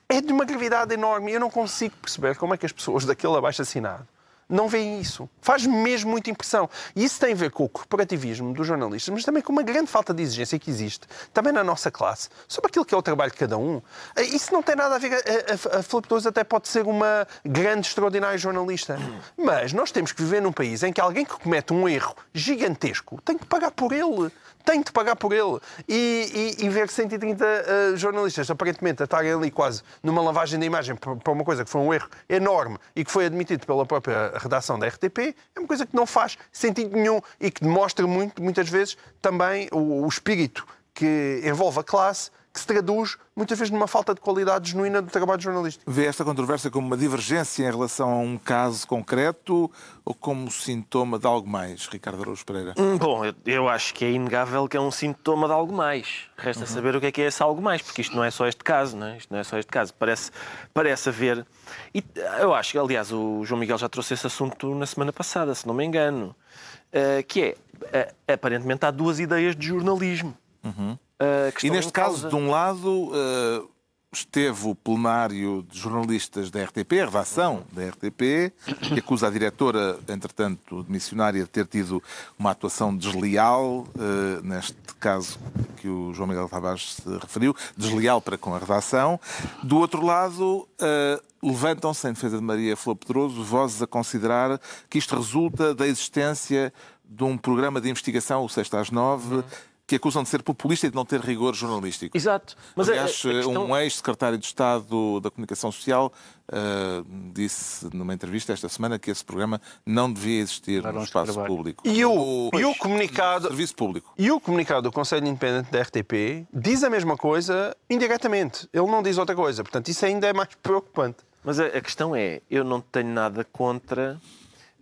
[SPEAKER 2] é de uma gravidade enorme e eu não consigo perceber como é que as pessoas daquele abaixo-assinado não veem isso. Faz mesmo muita impressão. E isso tem a ver com o corporativismo dos jornalistas, mas também com uma grande falta de exigência que existe, também na nossa classe, sobre aquilo que é o trabalho de cada um. Eh, isso não tem nada a ver. A, a, a Filipe até pode ser uma grande, extraordinária jornalista. Mas nós temos que viver num país em que alguém que comete um erro gigantesco tem que pagar por ele tem de pagar por ele. E, e, e ver 130 uh, jornalistas, aparentemente, a estarem ali quase numa lavagem de imagem para uma coisa que foi um erro enorme e que foi admitido pela própria redação da RTP, é uma coisa que não faz sentido nenhum e que demonstra muito, muitas vezes também o, o espírito que envolve a classe que se traduz muitas vezes numa falta de qualidade genuína do trabalho jornalístico.
[SPEAKER 1] Vê esta controvérsia como uma divergência em relação a um caso concreto ou como sintoma de algo mais, Ricardo Araújo Pereira?
[SPEAKER 3] Hum, bom, eu, eu, acho que é inegável que é um sintoma de algo mais. Resta uhum. saber o que é que é esse algo mais, porque isto não é só este caso, não é? Isto não é só este caso. Parece, parece haver... E eu acho que, aliás, o João Miguel já trouxe esse assunto na semana passada, se não me engano, uh, que é, uh, aparentemente há duas ideias de jornalismo.
[SPEAKER 1] Uhum. Uh, e neste caso, de um lado, uh, esteve o plenário de jornalistas da RTP, a redação da RTP, que acusa a diretora, entretanto, de missionária, de ter tido uma atuação desleal, uh, neste caso que o João Miguel Tavares se referiu, desleal para com a redação. Do outro lado, levantam-se, em defesa de Maria Flor Pedroso, vozes a considerar que isto resulta da existência de um programa de investigação, o Sexta às Nove, uhum que acusam de ser populista e de não ter rigor jornalístico.
[SPEAKER 3] Exato.
[SPEAKER 1] Mas Aliás, a, a questão... um ex-secretário de Estado da Comunicação Social uh, disse numa entrevista esta semana que esse programa não devia existir no espaço público.
[SPEAKER 2] E o, e o comunicado...
[SPEAKER 1] Serviço público.
[SPEAKER 2] E o comunicado do Conselho Independente da RTP diz a mesma coisa indiretamente. Ele não diz outra coisa. Portanto, isso ainda é mais preocupante.
[SPEAKER 3] Mas a, a questão é, eu não tenho nada contra...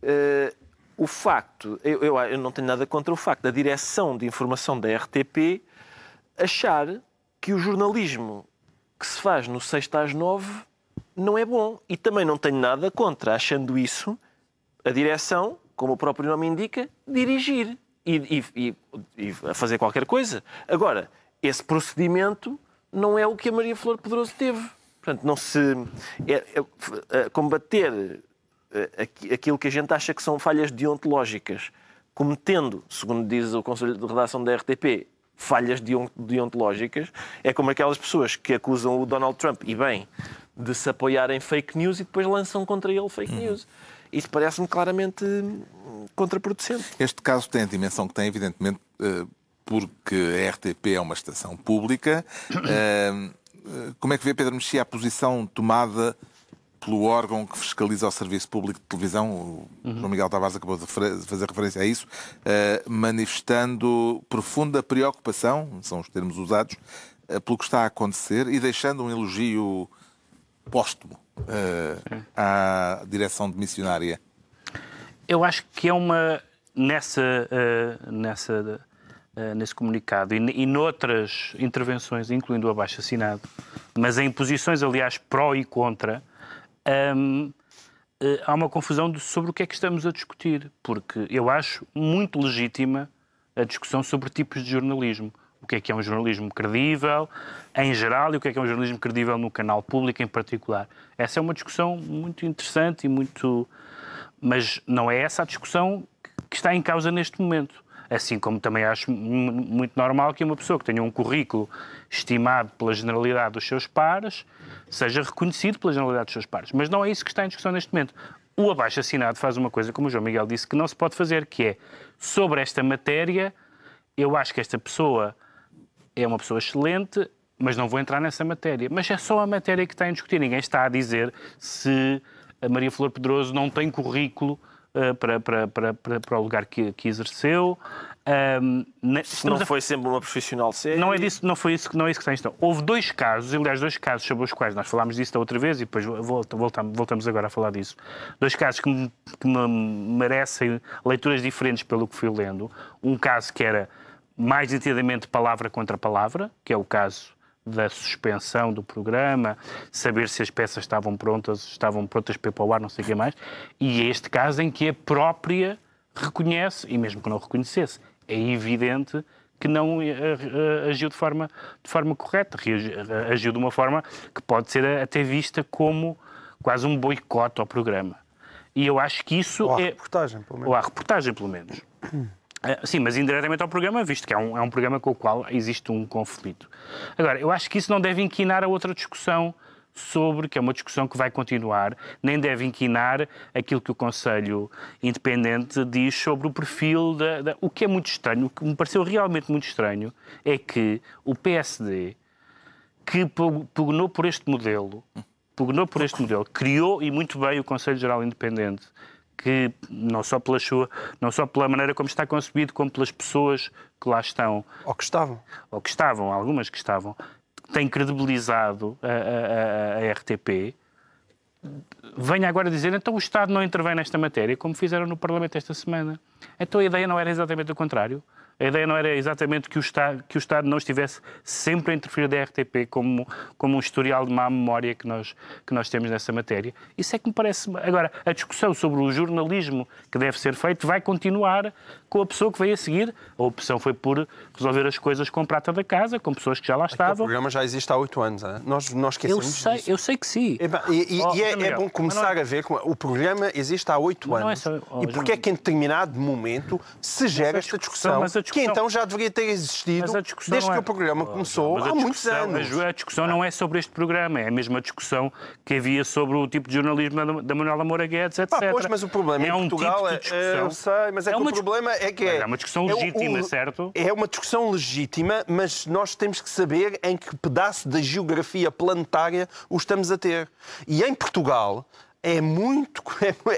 [SPEAKER 3] Uh, o facto, eu, eu, eu não tenho nada contra o facto da direção de informação da RTP achar que o jornalismo que se faz no sexto às nove não é bom. E também não tenho nada contra, achando isso, a direção, como o próprio nome indica, dirigir e, e, e, e fazer qualquer coisa. Agora, esse procedimento não é o que a Maria Flor Pedroso teve. Portanto, não se. É, é, é, combater aquilo que a gente acha que são falhas deontológicas, cometendo, segundo diz o Conselho de Redação da RTP, falhas deontológicas, é como aquelas pessoas que acusam o Donald Trump, e bem, de se apoiar em fake news e depois lançam contra ele fake uhum. news. Isso parece-me claramente contraproducente.
[SPEAKER 1] Este caso tem a dimensão que tem, evidentemente, eh, porque a RTP é uma estação pública. [COUGHS] Eh, eh, como é que vê, Pedro Mexia, a posição tomada pelo órgão que fiscaliza o Serviço Público de Televisão, o uhum. João Miguel Tavares acabou de fazer referência a isso, manifestando profunda preocupação, são os termos usados, pelo que está a acontecer e deixando um elogio póstumo à direção de missionária.
[SPEAKER 4] Eu acho que é uma nessa nessa eh, nesse comunicado e, e noutras intervenções, incluindo o abaixo assinado, mas em posições, aliás, pró e contra, eh, há uma confusão sobre o que é que estamos a discutir, porque eu acho muito legítima a discussão sobre tipos de jornalismo. O que é que é um jornalismo credível em geral e o que é que é um jornalismo credível no canal público em particular. Essa é uma discussão muito interessante e muito. Mas não é essa a discussão que está em causa neste momento. Assim como também acho muito normal que uma pessoa que tenha um currículo estimado pela generalidade dos seus pares seja reconhecido pela generalidade dos seus pares. Mas não é isso que está em discussão neste momento. O abaixo-assinado faz uma coisa, como o João Miguel disse, que não se pode fazer, que é, sobre esta matéria, eu acho que esta pessoa é uma pessoa excelente, mas não vou entrar nessa matéria. Mas é só a matéria que está em discutir. Ninguém está a dizer se a Maria Flor Pedroso não tem currículo eh, para, para, para, para, o lugar que, que exerceu.
[SPEAKER 3] Um, não foi sempre uma profissional séria?
[SPEAKER 4] Não é, disso, não, foi isso, não é isso que está em questão. Houve dois casos, aliás, dois casos sobre os quais nós falámos disso da outra vez e depois voltamos, voltamos agora a falar disso. Dois casos que me, que me merecem leituras diferentes pelo que fui lendo. Um caso que era mais nitidamente palavra contra palavra, que é o caso da suspensão do programa, saber se as peças estavam prontas, estavam prontas para ir para o ar, não sei o que mais. E este caso em que a própria reconhece, e mesmo que não reconhecesse, é evidente que não eh, eh, agiu de forma, de forma correta, eh, agiu de uma forma que pode ser até vista como quase um boicote ao programa. E eu acho que isso
[SPEAKER 2] ou
[SPEAKER 4] é...
[SPEAKER 2] reportagem, pelo menos.
[SPEAKER 4] Ou à reportagem, pelo menos. Sim, mas indiretamente ao programa, visto que é um, é um programa com o qual existe um conflito. Agora, eu acho que isso não deve inquinar a outra discussão sobre, que é uma discussão que vai continuar, nem deve inquinar aquilo que o Conselho Independente diz sobre o perfil da, da, O que é muito estranho, o que me pareceu realmente muito estranho, é que o PSD, que pugnou por este modelo, pugnou por este modelo, criou e muito bem o Conselho Geral Independente, que não só pela sua, não só pela maneira como está concebido, como pelas pessoas que lá estão.
[SPEAKER 2] Ou que estavam.
[SPEAKER 4] Ou que estavam, algumas que estavam, tem credibilizado a, a, a, RTP, venha agora dizer então o Estado não intervém nesta matéria, como fizeram no Parlamento esta semana. Então a ideia não era exatamente o contrário. A ideia não era exatamente que o Estado, que o Estado não estivesse sempre a interferir da RTP como, como um historial de má memória que nós, que nós temos nessa matéria. Isso é que me parece. Agora, a discussão sobre o jornalismo que deve ser feito vai continuar com a pessoa que veio a seguir. A opção foi por resolver as coisas com prata da casa, com pessoas que já lá estavam. O
[SPEAKER 2] programa já existe há oito anos. Hein? Nós, nós esquecemos
[SPEAKER 4] eu sei,
[SPEAKER 2] disso.
[SPEAKER 4] Eu sei que sim.
[SPEAKER 2] E, e, oh, e é, é, bom começar é... a ver que o programa existe há oito é anos. É só, oh, e porque é que em determinado momento se gera esta discussão, discussão, que então já deveria ter existido desde que o programa começou há muitos anos.
[SPEAKER 4] A discussão não é sobre este programa, é a mesma discussão que havia sobre o tipo de jornalismo da Manuela Moura Guedes, etc.
[SPEAKER 2] Pá, pois, mas o problema é em Portugal tipo é, eu sei, mas é, é que o problema é que é,
[SPEAKER 4] é uma discussão legítima,
[SPEAKER 2] é,
[SPEAKER 4] certo?
[SPEAKER 2] É uma discussão legítima, mas nós temos que saber em que pedaço da geografia planetária o estamos a ter. E em Portugal, [LAUGHS] é muito.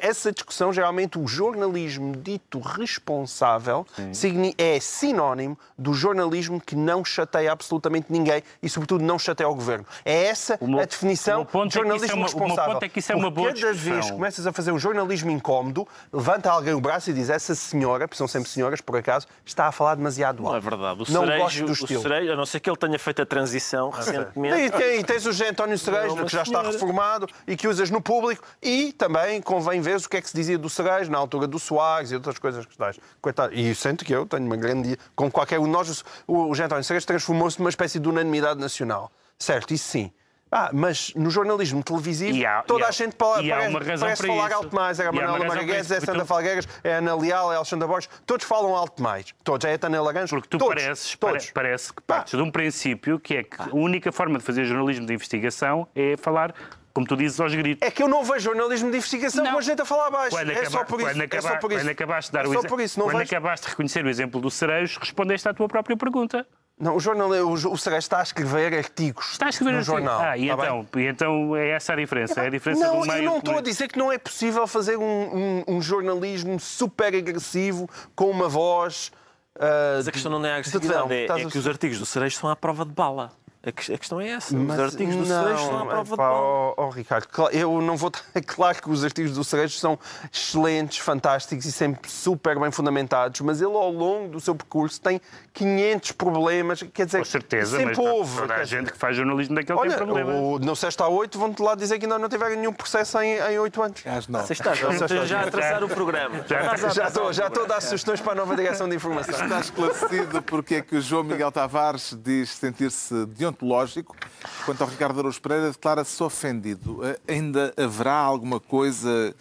[SPEAKER 2] Essa discussão, geralmente, o jornalismo dito responsável signi- é sinónimo do jornalismo que não chateia absolutamente ninguém e, sobretudo, não chateia o governo. É essa
[SPEAKER 4] meu-
[SPEAKER 2] a definição de
[SPEAKER 4] é isso é
[SPEAKER 2] jornalismo
[SPEAKER 4] uma- o meu
[SPEAKER 2] responsável.
[SPEAKER 4] ponto é que isso é uma
[SPEAKER 2] Porque
[SPEAKER 4] boa
[SPEAKER 2] cada vez
[SPEAKER 4] discussão.
[SPEAKER 2] que começas a fazer um jornalismo incómodo, levanta alguém o braço e diz: essa senhora, porque são sempre senhoras, por acaso, está a falar demasiado alto.
[SPEAKER 3] Não é verdade. O
[SPEAKER 2] Não
[SPEAKER 3] Cerejo,
[SPEAKER 2] gosto do estilo.
[SPEAKER 3] Cerejo, a não ser que ele tenha feito a transição recentemente.
[SPEAKER 2] E, e tens o José António Cerejo,
[SPEAKER 3] Não,
[SPEAKER 2] que já está
[SPEAKER 3] senhora.
[SPEAKER 2] reformado e que usas no público. E também convém ver o que é que se dizia do Cerejo na altura do Soares e outras coisas que estás. Coitado. E sinto que eu tenho uma grande. Como qualquer um de nós, o o António Cerejo transformou-se numa espécie de unanimidade nacional. Certo, isso sim. Ah, mas no jornalismo televisivo,
[SPEAKER 4] há-
[SPEAKER 2] toda
[SPEAKER 4] há-
[SPEAKER 2] a gente
[SPEAKER 4] e há
[SPEAKER 2] parece,
[SPEAKER 4] para
[SPEAKER 2] falar
[SPEAKER 4] isso.
[SPEAKER 2] alto mais. É a Manuela
[SPEAKER 4] para isso,
[SPEAKER 2] é Sandra
[SPEAKER 4] tu-
[SPEAKER 2] Falgueiras, é a Ana Leal, é a Alexandra Borges. Todos falam alto demais. Todos. É a Tânia Laranjo.
[SPEAKER 4] Porque tu
[SPEAKER 2] todos,
[SPEAKER 4] pareces,
[SPEAKER 2] todos.
[SPEAKER 4] pare- parece que partes de um princípio que é que a única forma de fazer jornalismo de investigação é falar, como tu dizes, aos gritos.
[SPEAKER 2] É que eu não vejo jornalismo de investigação
[SPEAKER 4] Não.
[SPEAKER 2] com a gente a falar baixo.
[SPEAKER 4] Quando,
[SPEAKER 2] é
[SPEAKER 4] acaba-
[SPEAKER 2] só por isso.
[SPEAKER 4] quando
[SPEAKER 2] é
[SPEAKER 4] acaba-
[SPEAKER 2] só por isso.
[SPEAKER 4] quando acabaste de dar
[SPEAKER 2] é
[SPEAKER 4] o
[SPEAKER 2] só por isso. Não
[SPEAKER 4] quando acabaste de reconhecer o exemplo do Cerejo, respondeste à tua própria pergunta.
[SPEAKER 2] Não, o jornalismo, o, o Cerejo está a escrever artigos
[SPEAKER 4] Está a escrever
[SPEAKER 2] no jornal.
[SPEAKER 4] Ah, e
[SPEAKER 2] está
[SPEAKER 4] então,
[SPEAKER 2] bem?
[SPEAKER 4] e então é essa a diferença. É a diferença
[SPEAKER 2] Não,
[SPEAKER 4] do meio
[SPEAKER 2] eu não estou a dizer que não é possível fazer um, um- um jornalismo super agressivo, com uma voz. ah,
[SPEAKER 3] Mas a questão não é a
[SPEAKER 2] de
[SPEAKER 3] agressividade, é,
[SPEAKER 2] Estás
[SPEAKER 3] é que os artigos do Cerejo são à prova de bala. A que- a questão é essa.
[SPEAKER 2] Mas
[SPEAKER 3] os artigos do
[SPEAKER 2] não,
[SPEAKER 3] Cerejo são à prova
[SPEAKER 2] epá,
[SPEAKER 3] de bala.
[SPEAKER 2] ó- ó, Ricardo, eu não vou. [LAUGHS] É claro que os artigos do Cerejo são excelentes, fantásticos e sempre super bem fundamentados, mas ele, ao longo do seu percurso, tem 500 problemas. Quer dizer,
[SPEAKER 4] Com certeza,
[SPEAKER 2] sempre
[SPEAKER 4] mas
[SPEAKER 2] houve.
[SPEAKER 4] toda a gente que faz jornalismo daquele
[SPEAKER 2] Olha,
[SPEAKER 4] tem problema.
[SPEAKER 2] o, no sexta a 8 vão-te lá dizer que ainda não tiveram nenhum processo em, em 8 anos.
[SPEAKER 1] Às nove.
[SPEAKER 3] Você está já, já a traçar o programa. A
[SPEAKER 2] Já
[SPEAKER 3] atrasar
[SPEAKER 2] estou, já estou a dar sugestões para a nova direção de informação.
[SPEAKER 1] Está esclarecido porque é que o João Miguel Tavares diz sentir-se deontológico, quanto ao Ricardo Araújo Pereira declara-se ofendido. Eh, Ainda haverá alguma coisa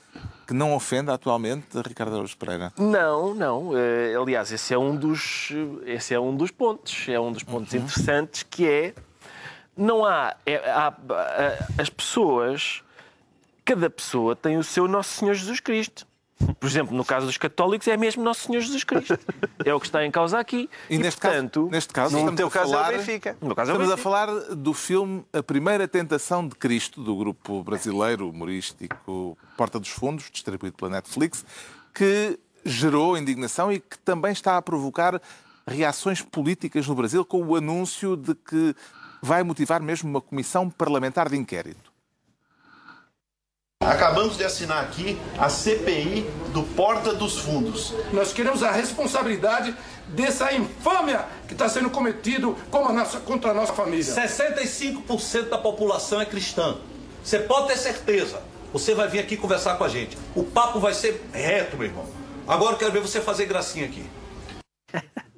[SPEAKER 1] que não ofenda atualmente Ricardo Araújo Pereira?
[SPEAKER 3] Não, não. Eh, aliás, esse é um dos, esse é um dos pontos. É um dos pontos interessantes que é não há, é- há- ah, as pessoas, cada pessoa tem o seu Nosso Senhor Jesus Cristo. Por exemplo, no caso dos católicos é mesmo Nosso Senhor Jesus Cristo. É o que está em causa aqui.
[SPEAKER 1] E, neste,
[SPEAKER 3] portanto,
[SPEAKER 1] caso, neste caso,
[SPEAKER 2] No
[SPEAKER 1] estamos
[SPEAKER 2] teu
[SPEAKER 1] a
[SPEAKER 2] caso
[SPEAKER 1] falar,
[SPEAKER 2] é o Benfica.
[SPEAKER 3] no caso é o
[SPEAKER 1] Estamos a
[SPEAKER 3] Benfica.
[SPEAKER 1] falar do filme A Primeira Tentação de Cristo, do grupo brasileiro humorístico Porta dos Fundos, distribuído pela Netflix, que gerou indignação e que também está a provocar reações políticas no Brasil com o anúncio de que vai motivar mesmo uma comissão parlamentar de inquérito.
[SPEAKER 5] Acabamos de assinar aqui a CPI do Porta dos Fundos.
[SPEAKER 6] Nós queremos a responsabilidade dessa infâmia que está sendo cometido como a nossa- contra a nossa família.
[SPEAKER 7] 65% da população é cristã. Você pode ter certeza. Você vai vir aqui conversar com a gente. O papo vai ser reto, meu irmão. Agora eu quero ver você fazer gracinha aqui. [LAUGHS]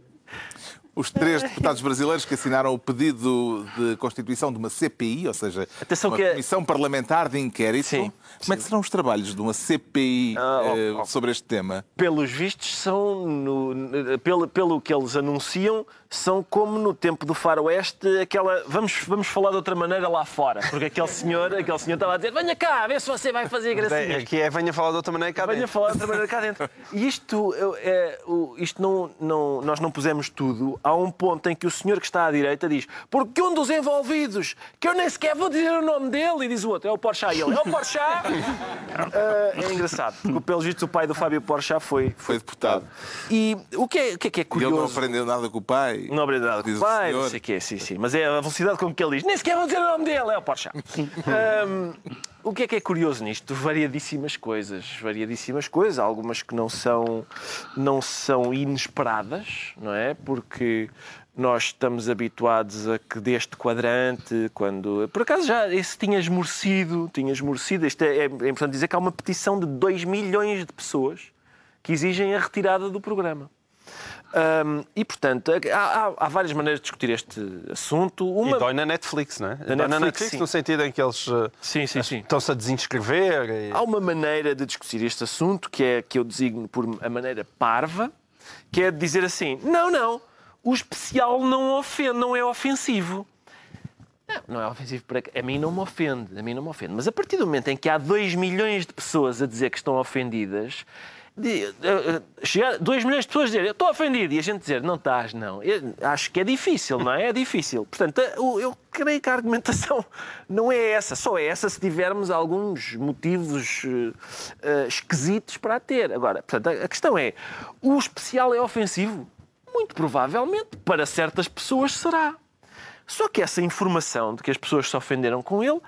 [SPEAKER 1] Os três deputados brasileiros que assinaram o pedido de constituição de uma CPI, ou seja,
[SPEAKER 3] Atenção
[SPEAKER 1] uma
[SPEAKER 3] que é-
[SPEAKER 1] comissão parlamentar de inquérito.
[SPEAKER 3] Sim,
[SPEAKER 1] Como é que serão os trabalhos de uma CPI
[SPEAKER 3] Ah, oh,
[SPEAKER 1] eh,
[SPEAKER 3] oh.
[SPEAKER 1] sobre este tema?
[SPEAKER 3] pelos vistos, são, no- no- pelo, pelo que eles anunciam, são como no tempo do faroeste, aquela. Vamos, vamos falar de outra maneira lá fora. Porque aquele senhor, aquele senhor estava a dizer: venha cá, vê se você vai fazer gracinha.
[SPEAKER 2] Aqui é venha falar de outra maneira cá
[SPEAKER 3] Venha
[SPEAKER 2] dentro.
[SPEAKER 3] falar de outra maneira cá dentro. [LAUGHS] E isto, é, o- isto não, não, nós não pusemos tudo. Há um ponto em que o senhor que está à direita diz porque um dos envolvidos, que eu nem sequer vou dizer o nome dele, e diz o outro, é o Porchat. E ele, é o Porchat. [LAUGHS] Ah, é engraçado, porque pelos vistos o pai do Fábio Porchat foi,
[SPEAKER 1] Foi deputado.
[SPEAKER 3] E o que é, o que é, que é
[SPEAKER 1] E ele não
[SPEAKER 3] curioso?
[SPEAKER 1] aprendeu nada com o pai.
[SPEAKER 3] Não aprendeu nada com
[SPEAKER 1] diz
[SPEAKER 3] o pai, não sei o quê, sim, sim. Mas é a velocidade com que ele diz. Nem sequer vou dizer o nome dele, é o Porsche. [LAUGHS] Ahm, o que é que é curioso nisto? Variadíssimas coisas. Variadíssimas coisas. Algumas que não são, não são inesperadas, não é? Porque nós estamos habituados a que deste quadrante, quando. Por acaso já esse tinha esmorecido, tinha esmorecido. Isto é, é importante dizer que há uma petição de 2 milhões de pessoas que exigem a retirada do programa. Hum, e, portanto, há, há- há várias maneiras de discutir este assunto. Uma...
[SPEAKER 2] E dói na Netflix, não é? dói na
[SPEAKER 3] Netflix,
[SPEAKER 2] Netflix
[SPEAKER 3] sim.
[SPEAKER 2] no sentido em que eles eh,
[SPEAKER 3] Sim, sim, sim.
[SPEAKER 2] estão-se a desinscrever. E...
[SPEAKER 3] Há uma maneira de discutir este assunto que é que eu designo por a maneira parva, que é de dizer assim: não, não, o especial não ofende, não é ofensivo. Não, não é ofensivo para a mim não me ofende, a mim não me ofende. Mas a partir do momento em que há 2 milhões de pessoas a dizer que estão ofendidas, de- eh, eh, chegar 2 milhões de pessoas dizer eu estou ofendido e a gente dizer não estás, não. Eu acho que é difícil, não é? É difícil. Portanto, eh, eu, creio que a argumentação [LAUGHS] não é essa. Só é essa se tivermos alguns motivos eh, eh, esquisitos para a ter. Agora, portanto, a questão é: o especial é ofensivo? Muito provavelmente, para certas pessoas será. Só que essa informação de que as pessoas se ofenderam com ele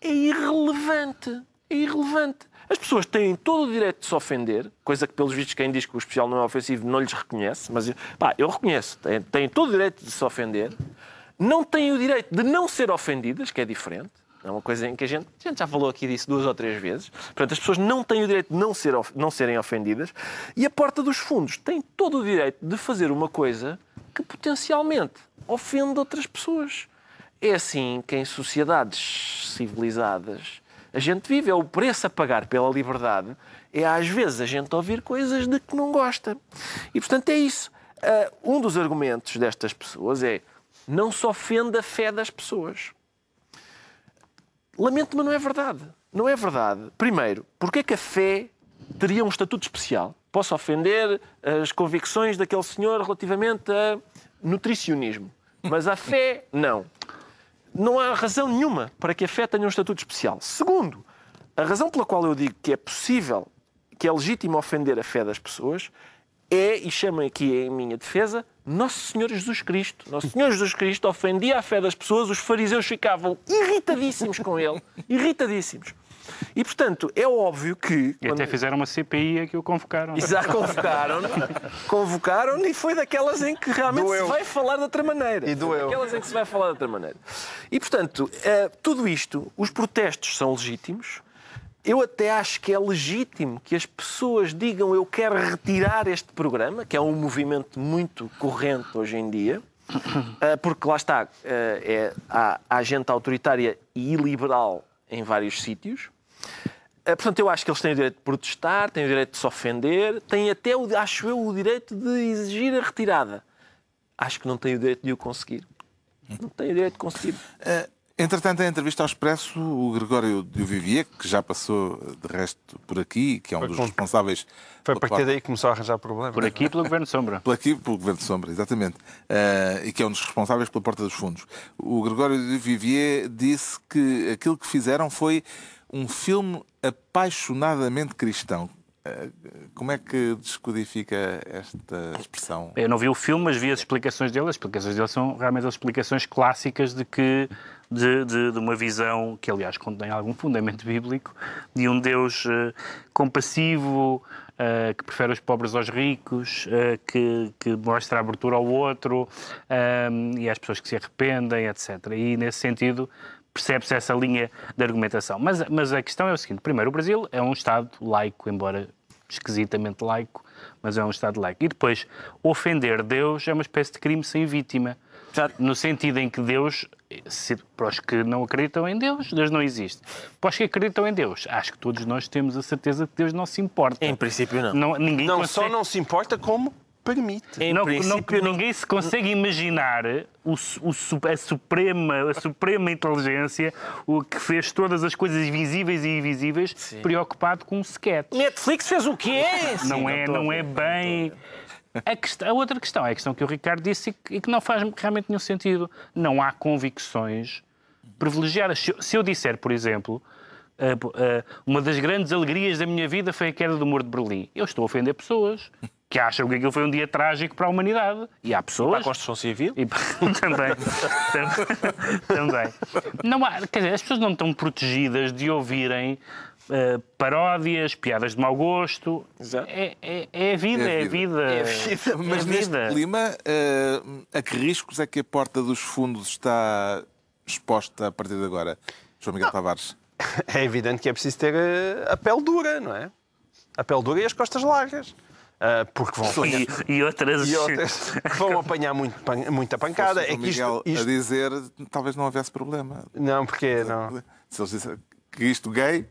[SPEAKER 3] é irrelevante. É irrelevante. As pessoas têm todo o direito de se ofender, coisa que, pelos vistos, quem diz que o especial não é ofensivo não lhes reconhece, mas pá, eu reconheço. Têm, têm todo o direito de se ofender, não têm o direito de não ser ofendidas, que é diferente. É uma coisa em que a gente, a gente já falou aqui disso duas ou três vezes. Portanto, as pessoas não têm o direito de não, ser, não serem ofendidas. E a porta dos fundos tem todo o direito de fazer uma coisa que potencialmente ofende outras pessoas. É assim que em sociedades civilizadas a gente vive. É o preço a pagar pela liberdade. É às vezes a gente ouvir coisas de que não gosta. E portanto é isso. Ah, um dos argumentos destas pessoas é não se ofende a fé das pessoas. Lamento, mas não é verdade. Não é verdade. Primeiro, porque é que a fé teria um estatuto especial? Posso ofender as convicções daquele senhor relativamente a nutricionismo. Mas a fé, não. Não há razão nenhuma para que a fé tenha um estatuto especial. Segundo, a razão pela qual eu digo que é possível, que é legítimo ofender a fé das pessoas, é, e chamem aqui em minha defesa, Nosso Senhor Jesus Cristo. Nosso [LAUGHS] Senhor Jesus Cristo ofendia a fé das pessoas, os fariseus ficavam irritadíssimos com ele. [LAUGHS] Irritadíssimos. E, portanto, é óbvio que...
[SPEAKER 4] E até fizeram uma CPI a que o convocaram.
[SPEAKER 3] Exato, convocaram [LAUGHS] convocaram e foi daquelas em que realmente
[SPEAKER 2] Doeu.
[SPEAKER 3] se vai falar de outra maneira.
[SPEAKER 2] E doeu.
[SPEAKER 3] Daquelas em que se vai falar de outra maneira. E, portanto, eh, tudo isto, os protestos são legítimos. Eu até acho que é legítimo que as pessoas digam eu quero retirar este programa, que é um movimento muito corrente hoje em dia, [COUGHS] eh, porque lá está, eh, é, há, há gente autoritária e iliberal em vários sítios. Eh, Portanto, eu acho que eles têm o direito de protestar, têm o direito de se ofender, têm até, o, acho eu, o direito de exigir a retirada. Acho que não têm o direito de o conseguir. Não têm o direito de conseguir.
[SPEAKER 1] Eh, Entretanto, em entrevista ao Expresso, o Gregório de Vivier, que já passou de resto por aqui, que é um dos
[SPEAKER 2] com-
[SPEAKER 1] responsáveis
[SPEAKER 2] Foi a partir daí que começou a arranjar problemas.
[SPEAKER 4] Por aqui pelo Governo Sombra.
[SPEAKER 1] Pelo aqui, pelo Governo de Sombra, exatamente. Eh, e que é um dos responsáveis pela Porta dos Fundos. O Gregório de Vivier disse que aquilo que fizeram foi um filme apaixonadamente cristão. Eh, como é que descodifica esta expressão?
[SPEAKER 4] Eu não vi o filme, mas vi as explicações dele. As explicações dele são realmente as explicações clássicas de que de, de- de uma visão que, aliás, contém algum fundamento bíblico, de um Deus eh, compassivo, eh, que prefere os pobres aos ricos, eh, que, que mostra abertura ao outro eh, e às pessoas que se arrependem, etc. E, nesse sentido, percebe-se essa linha de argumentação. Mas, mas a questão é o seguinte: primeiro, o Brasil é um Estado laico, embora esquisitamente laico, mas é um Estado laico. E depois, ofender Deus é uma espécie de crime sem vítima. No sentido em que Deus, se- para os que não acreditam em Deus, Deus não existe. Para os que acreditam em Deus, acho que todos nós temos a certeza que Deus não se importa.
[SPEAKER 3] Em princípio, não.
[SPEAKER 4] Não, ninguém
[SPEAKER 2] Não
[SPEAKER 4] consegue...
[SPEAKER 2] só não se importa, como permite.
[SPEAKER 3] Em
[SPEAKER 4] Não,
[SPEAKER 3] princípio,
[SPEAKER 4] não- ninguém se consegue imaginar o, o a, suprema, a suprema inteligência o que fez todas as coisas visíveis e invisíveis preocupado com um sketch.
[SPEAKER 3] Netflix fez o quê?
[SPEAKER 4] não é, não é bem. A, questão- a outra questão é a questão que o Ricardo disse e que, e que não faz realmente nenhum sentido. Não há convicções privilegiadas. Se, eu- se eu disser, por exemplo, p- ah, uma das grandes alegrias da minha vida foi a queda do muro de Berlim, eu estou a ofender pessoas que acham que aquilo foi um dia trágico para a humanidade. E há pessoas.
[SPEAKER 3] Para a construção civil?
[SPEAKER 4] E [LAUGHS] também, tam- também. Não há, quer dizer, as pessoas não estão protegidas de ouvirem eh, paródias, piadas de mau gosto.
[SPEAKER 3] Exato.
[SPEAKER 4] É, é, é a vida, é a vida.
[SPEAKER 3] É a vida.
[SPEAKER 1] Mas
[SPEAKER 4] é a
[SPEAKER 1] neste
[SPEAKER 4] vida.
[SPEAKER 1] clima, eh, a que riscos é que a Porta dos Fundos está exposta a partir de agora? João Miguel Tavares.
[SPEAKER 2] É evidente que é preciso ter eh, a pele dura, não é? A pele dura e as costas largas. Ah, porque vão apanhar,
[SPEAKER 4] E, e outras.
[SPEAKER 2] e outras vão apanhar muito, pan- muita pancada. É que isto,
[SPEAKER 1] Miguel
[SPEAKER 2] isto-
[SPEAKER 1] a dizer, talvez não houvesse problema.
[SPEAKER 2] Não, porque não.
[SPEAKER 1] Se eles disserem que isto gay,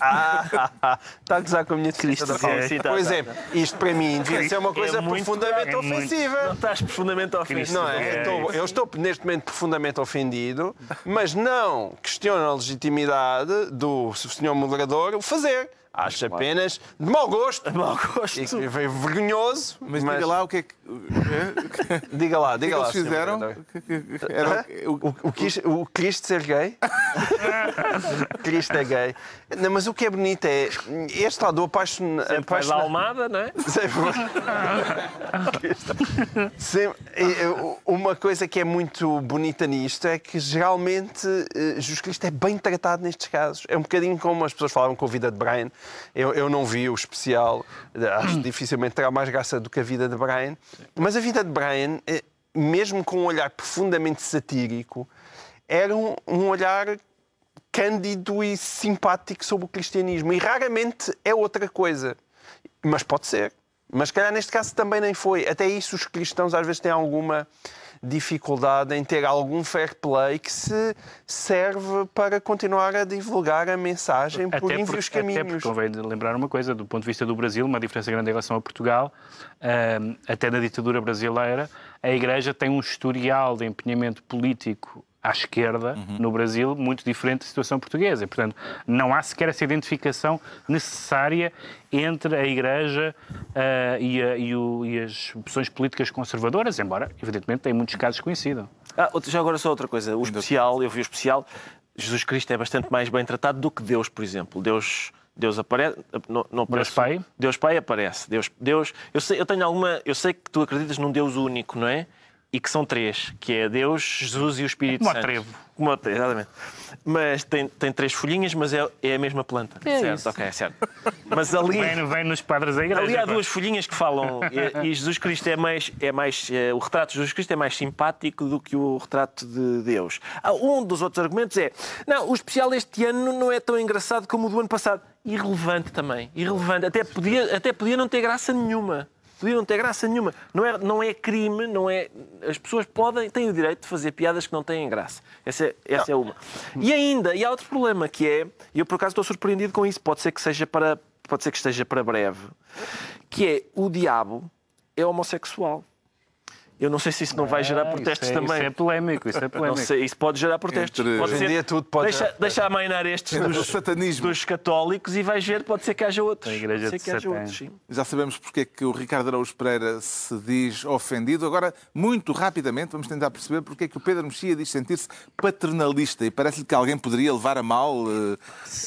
[SPEAKER 2] Ah, está a gozar com a minha defesa da
[SPEAKER 3] tá,
[SPEAKER 2] Pois é, isto para mim devia ser uma coisa
[SPEAKER 4] É muito-
[SPEAKER 2] profundamente
[SPEAKER 4] é muito-
[SPEAKER 2] ofensiva.
[SPEAKER 3] Não estás profundamente ofensivo.
[SPEAKER 2] Não é? Eu estou, eu estou neste momento profundamente ofendido, mas não questiono a legitimidade do senhor moderador o fazer. Acho apenas de mau gosto. [LAUGHS]
[SPEAKER 3] De mau gosto.
[SPEAKER 2] E que foi vergonhoso.
[SPEAKER 1] Mas, diga lá o que é que. [LAUGHS]
[SPEAKER 2] Diga lá,
[SPEAKER 1] O que é
[SPEAKER 2] diga lá.
[SPEAKER 1] eles fizeram? era- o-
[SPEAKER 2] O, o, Cristo, o Cristo ser gay? [LAUGHS] Cristo é gay. Não, mas o que é bonito é. Este lado apaixonado.
[SPEAKER 3] Faz a Almada, não é?
[SPEAKER 2] Sempre- e, e, Uma coisa que é muito bonita nisto é que geralmente eh, Jesus Cristo é bem tratado nestes casos. É um bocadinho como as pessoas falavam com a vida de Brian. Eu, eu não vi o especial, acho que dificilmente terá mais graça do que a vida de Brian. Mas a vida de Brian, eh, mesmo com um olhar profundamente satírico, era um, um olhar cândido e simpático sobre o cristianismo. E raramente é outra coisa. Mas pode ser. Mas, se calhar, neste caso também nem foi. Até isso, os cristãos às vezes têm alguma dificuldade em ter algum fair play que se serve para continuar a divulgar a mensagem por
[SPEAKER 4] Até,
[SPEAKER 2] ínvios
[SPEAKER 4] porque, até
[SPEAKER 2] caminhos.
[SPEAKER 4] porque convém lembrar uma coisa, do ponto de vista do Brasil, uma diferença grande em relação a Portugal, até na ditadura brasileira, a Igreja tem um historial de empenhamento político à esquerda no Brasil muito diferente da situação portuguesa. E, portanto, não há sequer essa identificação necessária entre a Igreja ah, e, a- e o- e as opções políticas conservadoras, embora, evidentemente, em muitos casos coincidam.
[SPEAKER 3] Ah, já agora só outra coisa. O especial, eu vi o especial, Jesus Cristo é bastante mais bem tratado do que Deus, por exemplo. Deus, Deus aparece. Não, não aparece
[SPEAKER 4] Pai?
[SPEAKER 3] Deus Pai aparece. Deus, Deus, eu, sei, eu tenho alguma. Eu sei que tu acreditas num Deus único, não é? E que são três, que é Deus, Jesus e o Espírito
[SPEAKER 4] Como
[SPEAKER 3] Santo.
[SPEAKER 4] trevo.
[SPEAKER 3] Como a trevo, exatamente. Mas tem, tem três folhinhas, mas é, é a mesma planta.
[SPEAKER 4] É
[SPEAKER 3] certo,
[SPEAKER 4] isso.
[SPEAKER 3] ok, certo. Mas ali.
[SPEAKER 4] Vem, vem nos padres da Igreja.
[SPEAKER 3] Ali há duas folhinhas que falam e, e Jesus Cristo é mais, é mais eh, o retrato de Jesus Cristo é mais simpático do que o retrato de Deus. Ah, Um dos outros argumentos é não, o especial este ano não é tão engraçado como o do ano passado. Irrelevante também, irrelevante. Até podia, até podia não ter graça nenhuma. Podia não ter graça nenhuma. Não é, não é crime, não é. As pessoas podem, têm o direito de fazer piadas que não têm graça. Essa é, essa é uma. E ainda, e há outro problema que é, e eu por acaso estou surpreendido com isso, pode ser que seja para, pode ser que esteja para breve, que é o diabo é homossexual. Eu não sei se isso não vai gerar
[SPEAKER 4] Ah,
[SPEAKER 3] protestos
[SPEAKER 4] isso é,
[SPEAKER 3] também.
[SPEAKER 4] Isso é polémico, isso é
[SPEAKER 3] Não
[SPEAKER 4] polémico.
[SPEAKER 3] sei, isso pode gerar protestos.
[SPEAKER 1] Entre-
[SPEAKER 3] Pode
[SPEAKER 1] Hoje
[SPEAKER 2] em dia tudo pode
[SPEAKER 3] deixa,
[SPEAKER 2] gerar-
[SPEAKER 3] deixa amainar estes dos,
[SPEAKER 1] satanismo.
[SPEAKER 3] dos católicos e vais ver, pode ser que haja outros.
[SPEAKER 4] A igreja
[SPEAKER 3] pode ser que haja outros, sim.
[SPEAKER 1] Já sabemos porque é que o Ricardo Araújo Pereira se diz ofendido. Agora, muito rapidamente, vamos tentar perceber porque é que o Pedro Mexia diz sentir-se paternalista e parece-lhe que alguém poderia levar a mal eh,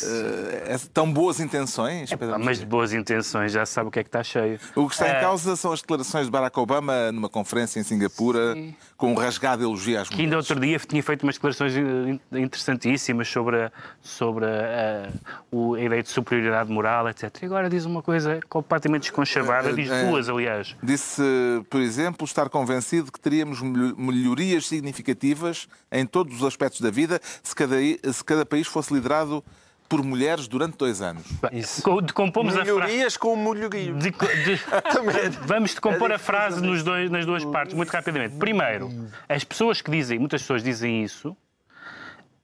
[SPEAKER 1] eh, essa- tão boas intenções. Pedro
[SPEAKER 4] Ah, Mas de boas intenções, já se sabe o que é que está cheio.
[SPEAKER 1] O que está
[SPEAKER 4] É.
[SPEAKER 1] em causa são as declarações de Barack Obama numa conferência em Singapura, com um rasgado elogio às
[SPEAKER 4] Que ainda
[SPEAKER 1] mulheres.
[SPEAKER 4] outro dia tinha feito umas declarações in- interessantíssimas sobre a, sobre a, o- ideia de superioridade moral, etc. E agora diz uma coisa completamente desconchavada, diz
[SPEAKER 1] É, é.
[SPEAKER 4] duas, aliás.
[SPEAKER 1] Disse, por exemplo, estar convencido que teríamos melho- melhorias significativas em todos os aspectos da vida se cada, se cada país fosse liderado por mulheres durante dois anos.
[SPEAKER 2] Isso.
[SPEAKER 4] Co- Decompomos a frase.
[SPEAKER 2] Melhorias com melhorio.
[SPEAKER 4] De- de- [LAUGHS] vamos decompor a frase nos dois- nas duas partes, muito rapidamente. Primeiro, as pessoas que dizem, muitas pessoas dizem isso,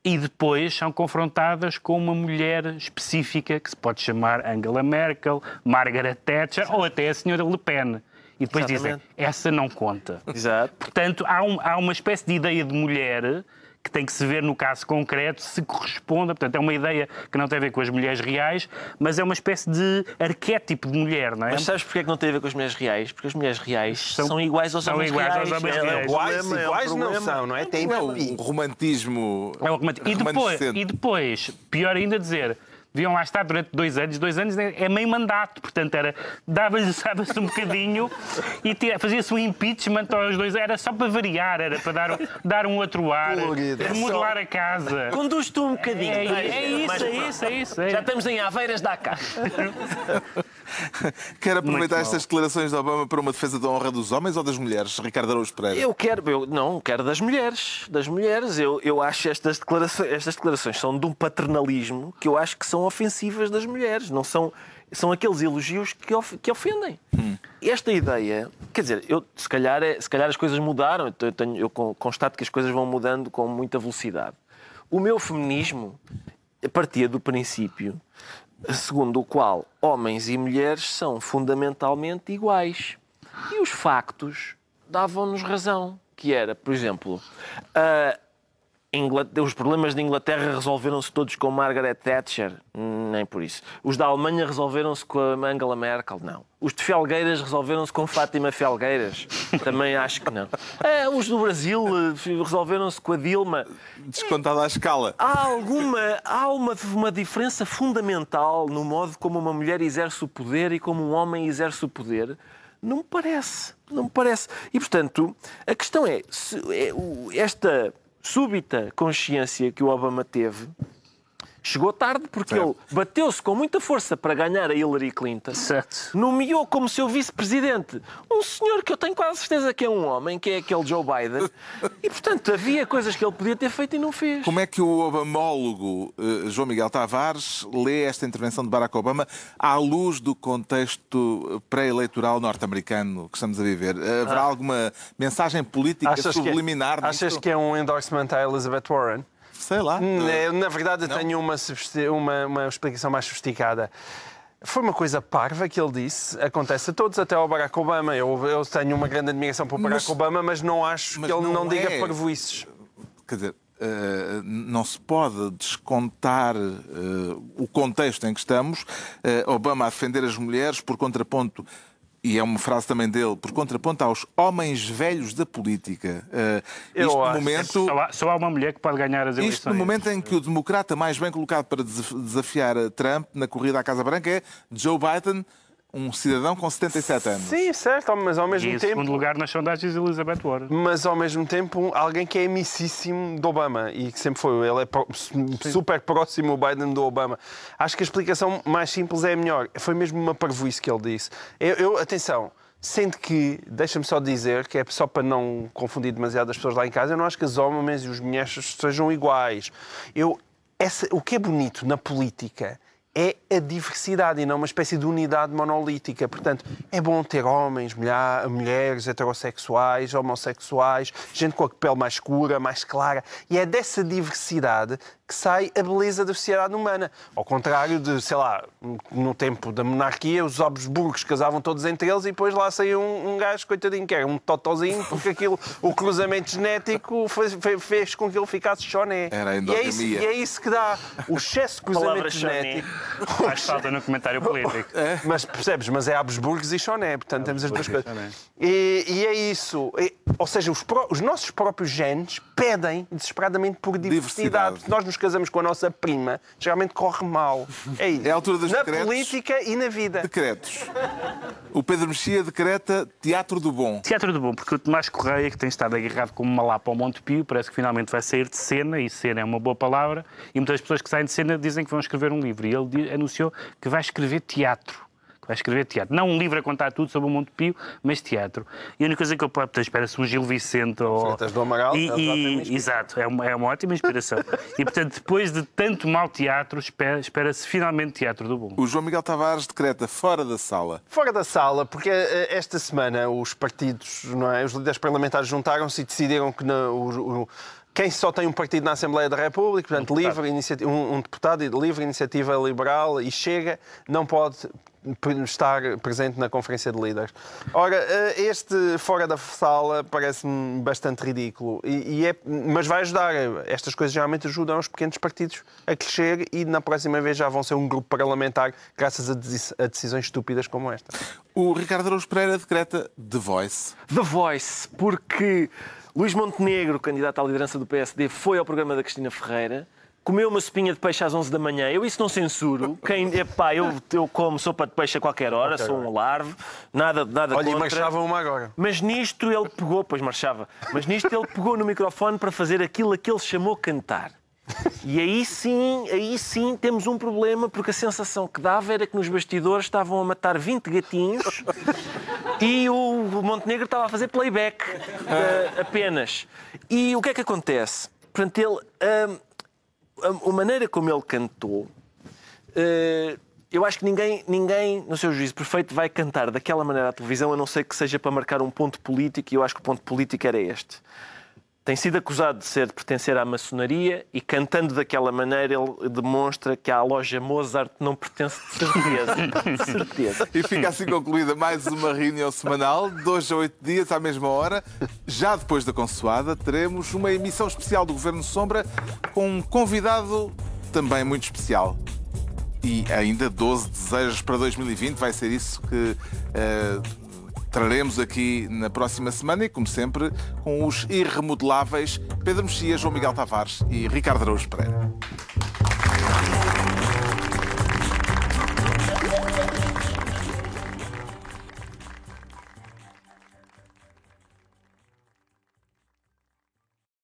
[SPEAKER 4] e depois são confrontadas com uma mulher específica que se pode chamar Angela Merkel, Margaret Thatcher ou até a senhora Le Pen. E depois
[SPEAKER 3] Exatamente.
[SPEAKER 4] dizem, essa não conta.
[SPEAKER 3] Exato.
[SPEAKER 4] Portanto, há, um- há uma espécie de ideia de mulher que tem que se ver no caso concreto se corresponda. Portanto, é uma ideia que não tem a ver com as mulheres reais, mas é uma espécie de arquétipo de mulher, não é?
[SPEAKER 3] Mas sabes porque é que não tem a ver com as mulheres reais? Porque as mulheres reais são,
[SPEAKER 4] São-
[SPEAKER 3] iguais aos
[SPEAKER 4] são
[SPEAKER 3] homens
[SPEAKER 4] iguais
[SPEAKER 3] reais.
[SPEAKER 4] aos homens
[SPEAKER 3] É- é
[SPEAKER 4] reais.
[SPEAKER 2] Iguais,
[SPEAKER 3] é o
[SPEAKER 2] iguais não são, não é? Tem
[SPEAKER 1] É o
[SPEAKER 2] papi.
[SPEAKER 1] romantismo.
[SPEAKER 4] É um romântico. e, depois, e depois, pior ainda dizer, deviam lá estar durante dois anos. Dois anos é meio mandato, portanto, era dava-se um bocadinho e fazia-se um impeachment aos dois. Era só para variar, era para dar, um- dar um outro ar,
[SPEAKER 2] Colorido.
[SPEAKER 4] remodelar a casa.
[SPEAKER 3] Conduz tu um bocadinho.
[SPEAKER 4] É,
[SPEAKER 3] vai,
[SPEAKER 4] é isso, é isso, é isso. é.
[SPEAKER 3] Já estamos em Aveiras da cá. [LAUGHS] [LAUGHS]
[SPEAKER 1] Quer aproveitar
[SPEAKER 4] Muito
[SPEAKER 1] estas declarações de Obama para uma defesa da honra dos homens ou das mulheres, Ricardo Araújo Pereira?
[SPEAKER 3] Eu quero, eu não quero das mulheres, das mulheres. Eu, eu acho estas declarações, estas declarações são de um paternalismo que eu acho que são ofensivas das mulheres. Não são, são aqueles elogios que, of- que ofendem. Esta ideia, quer dizer, eu se calhar, é- se calhar as coisas mudaram. Eu, tenho, eu con- constato que as coisas vão mudando com muita velocidade. O meu feminismo partia do princípio segundo o qual homens e mulheres são fundamentalmente iguais. E os factos davam-nos razão. Que era, por exemplo, a, os problemas da Inglaterra resolveram-se todos com Margaret Thatcher? Nem por isso. Os da Alemanha resolveram-se com a Angela Merkel? Não. Os de Felgueiras resolveram-se com Fátima Felgueiras? Também acho que não. [LAUGHS] É, os do Brasil eh, resolveram-se com a Dilma?
[SPEAKER 1] Descontada à escala.
[SPEAKER 3] Há alguma há uma, uma diferença fundamental no modo como uma mulher exerce o poder e como um homem exerce o poder? Não me parece. Não me parece. E, portanto, a questão é, é, esta súbita consciência que o Obama teve chegou tarde porque
[SPEAKER 1] Certo.
[SPEAKER 3] ele bateu-se com muita força para ganhar a Hillary Clinton.
[SPEAKER 4] Certo.
[SPEAKER 3] Nomeou como seu vice-presidente um senhor que eu tenho quase certeza que é um homem, que é aquele Joe Biden. E, portanto, havia coisas que ele podia ter feito e não fez.
[SPEAKER 1] Como é que o obamólogo eh, João Miguel Tavares lê esta intervenção de Barack Obama à luz do contexto pré-eleitoral norte-americano que estamos a viver? Haverá alguma mensagem política
[SPEAKER 2] Achas que,
[SPEAKER 1] subliminar
[SPEAKER 2] é, achas
[SPEAKER 1] nisto?
[SPEAKER 2] que é um endorsement à Elizabeth Warren?
[SPEAKER 1] Sei lá.
[SPEAKER 2] É, Na verdade, eu tenho uma, uma, uma explicação mais sofisticada. Foi uma coisa parva que ele disse, acontece a todos, até ao Barack Obama. Eu, eu tenho uma grande admiração por Barack
[SPEAKER 1] Mas-
[SPEAKER 2] Obama, mas não acho
[SPEAKER 1] mas
[SPEAKER 2] que ele
[SPEAKER 1] não
[SPEAKER 2] não, diga
[SPEAKER 1] é.
[SPEAKER 2] parvoices.
[SPEAKER 1] Quer dizer, eh, não se pode descontar eh, o contexto em que estamos. Eh, Obama a defender as mulheres por contraponto, e é uma frase também dele, por contraponto aos homens velhos da política. Eh,
[SPEAKER 2] Eu
[SPEAKER 1] isto no
[SPEAKER 2] acho.
[SPEAKER 1] momento.
[SPEAKER 4] Só há, só há uma mulher que pode ganhar as eleições.
[SPEAKER 1] Isto no momento em que o democrata mais bem colocado para desaf- desafiar Trump na corrida à Casa Branca é Joe Biden, um cidadão com 77 anos.
[SPEAKER 2] Sim, certo, mas ao
[SPEAKER 4] E
[SPEAKER 2] mesmo
[SPEAKER 4] em
[SPEAKER 2] tempo.
[SPEAKER 4] segundo lugar nas sondagens, Elizabeth Warren.
[SPEAKER 2] Mas ao mesmo tempo, alguém que é amicíssimo do Obama e que sempre foi. Ele é pró- super próximo o Biden do Obama. Acho que a explicação mais simples é a melhor. Foi mesmo uma parvoíce que ele disse. Eu, eu- atenção. Sendo que, deixa-me só dizer, que é só para não confundir demasiado as pessoas lá em casa, eu não acho que os homens e os mulheres sejam iguais. Eu, essa, o que é bonito na política é a diversidade e não uma espécie de unidade monolítica. Portanto, é bom ter homens, mulher- mulheres, heterossexuais, homossexuais, gente com a pele mais escura, mais clara. E é dessa diversidade que sai a beleza da sociedade humana. Ao contrário de, sei lá, no tempo da monarquia, os Habsburgos casavam todos entre eles e depois lá saiu um, um gajo, coitadinho, que era um totozinho, porque aquilo, o cruzamento genético fez, fez- fez com que ele ficasse choné.
[SPEAKER 1] Era a
[SPEAKER 2] e é, isso,
[SPEAKER 1] endogamia.
[SPEAKER 2] e é isso que dá o excesso de [LAUGHS] cruzamento
[SPEAKER 3] choné.
[SPEAKER 2] genético. [LAUGHS]
[SPEAKER 4] Faz falta no comentário político.
[SPEAKER 2] Mas percebes, mas é Habsburgos e Choné, portanto temos as duas coisas.
[SPEAKER 4] e.
[SPEAKER 2] E, é isso. E- ou seja, os, pró- os nossos próprios genes pedem desesperadamente por diversidade.
[SPEAKER 1] Diversidade.
[SPEAKER 2] Se nós nos casamos com a nossa prima, geralmente corre mal. É isso.
[SPEAKER 1] É a altura dos
[SPEAKER 2] Na
[SPEAKER 1] decretos.
[SPEAKER 2] política e na vida.
[SPEAKER 1] Decretos. O Pedro Mexia decreta Teatro do Bom.
[SPEAKER 4] Teatro do Bom, porque o Tomás Correia, que tem estado agarrado como uma lapa ao Monte Pio, parece que finalmente vai sair de cena, e cena é uma boa palavra, e muitas pessoas que saem de cena dizem que vão escrever um livro. E ele anunciou que vai escrever teatro. Que vai escrever teatro. Não um livro a contar tudo sobre o Monte Pio, mas teatro. E a única coisa que eu posso espera-se um Gil Vicente ou.
[SPEAKER 2] Freitas do Amaral,
[SPEAKER 4] E,
[SPEAKER 2] uma
[SPEAKER 4] e, exato, é uma, é uma ótima inspiração. [LAUGHS] e portanto, depois de tanto mau teatro, espera- espera-se finalmente teatro do bom.
[SPEAKER 1] O João Miguel Tavares decreta fora da sala.
[SPEAKER 2] Fora da sala, porque eh, esta semana os partidos, não é, os líderes parlamentares juntaram-se e decidiram que na- o- o- quem só tem um partido na Assembleia da República, portanto, livre, inicia- um, um deputado livre, iniciativa liberal e chega, não pode estar presente na Conferência de Líderes. Ora, eh, este fora da sala parece-me bastante ridículo, e, e é, mas vai ajudar. Estas coisas geralmente ajudam os pequenos partidos a crescer e na próxima vez já vão ser um grupo parlamentar graças a decisões estúpidas como esta.
[SPEAKER 1] O Ricardo Araújo Pereira decreta The Voice.
[SPEAKER 3] The Voice, porque Luís Montenegro, candidato à liderança do PSD, foi ao programa da Cristina Ferreira, comeu uma sopinha de peixe às 11 da manhã. Eu isso não censuro. Quem, epá, eu, eu como sopa de peixe a qualquer hora, sou um larve, nada, nada
[SPEAKER 2] Olha,
[SPEAKER 3] contra.
[SPEAKER 2] marchava uma agora.
[SPEAKER 3] Mas nisto ele pegou, pois marchava, mas nisto ele pegou no microfone para fazer aquilo a que ele chamou cantar. E aí sim, aí sim temos um problema, porque a sensação que dava era que nos bastidores estavam a matar 20 gatinhos e o Montenegro estava a fazer playback eh, apenas. E o que é que acontece? Portanto, ele. hum, a, maneira como ele cantou. eh, eu acho que ninguém, ninguém, no seu juízo perfeito, vai cantar daquela maneira à televisão, a não ser que seja para marcar um ponto político, e eu acho que o ponto político era este. Tem sido acusado de ser de pertencer à maçonaria e cantando daquela maneira ele demonstra que à loja Mozart não pertence de certeza. [LAUGHS] De certeza.
[SPEAKER 1] E fica assim concluída mais uma reunião semanal, dois a oito dias à mesma hora. Já depois da consoada, teremos uma emissão especial do Governo Sombra com um convidado também muito especial. E ainda 12 desejos para 2020, vai ser isso que eh, traremos aqui na próxima semana e, como sempre, com os irremodeláveis Pedro Mexia, João Miguel Tavares e Ricardo Araújo Pereira.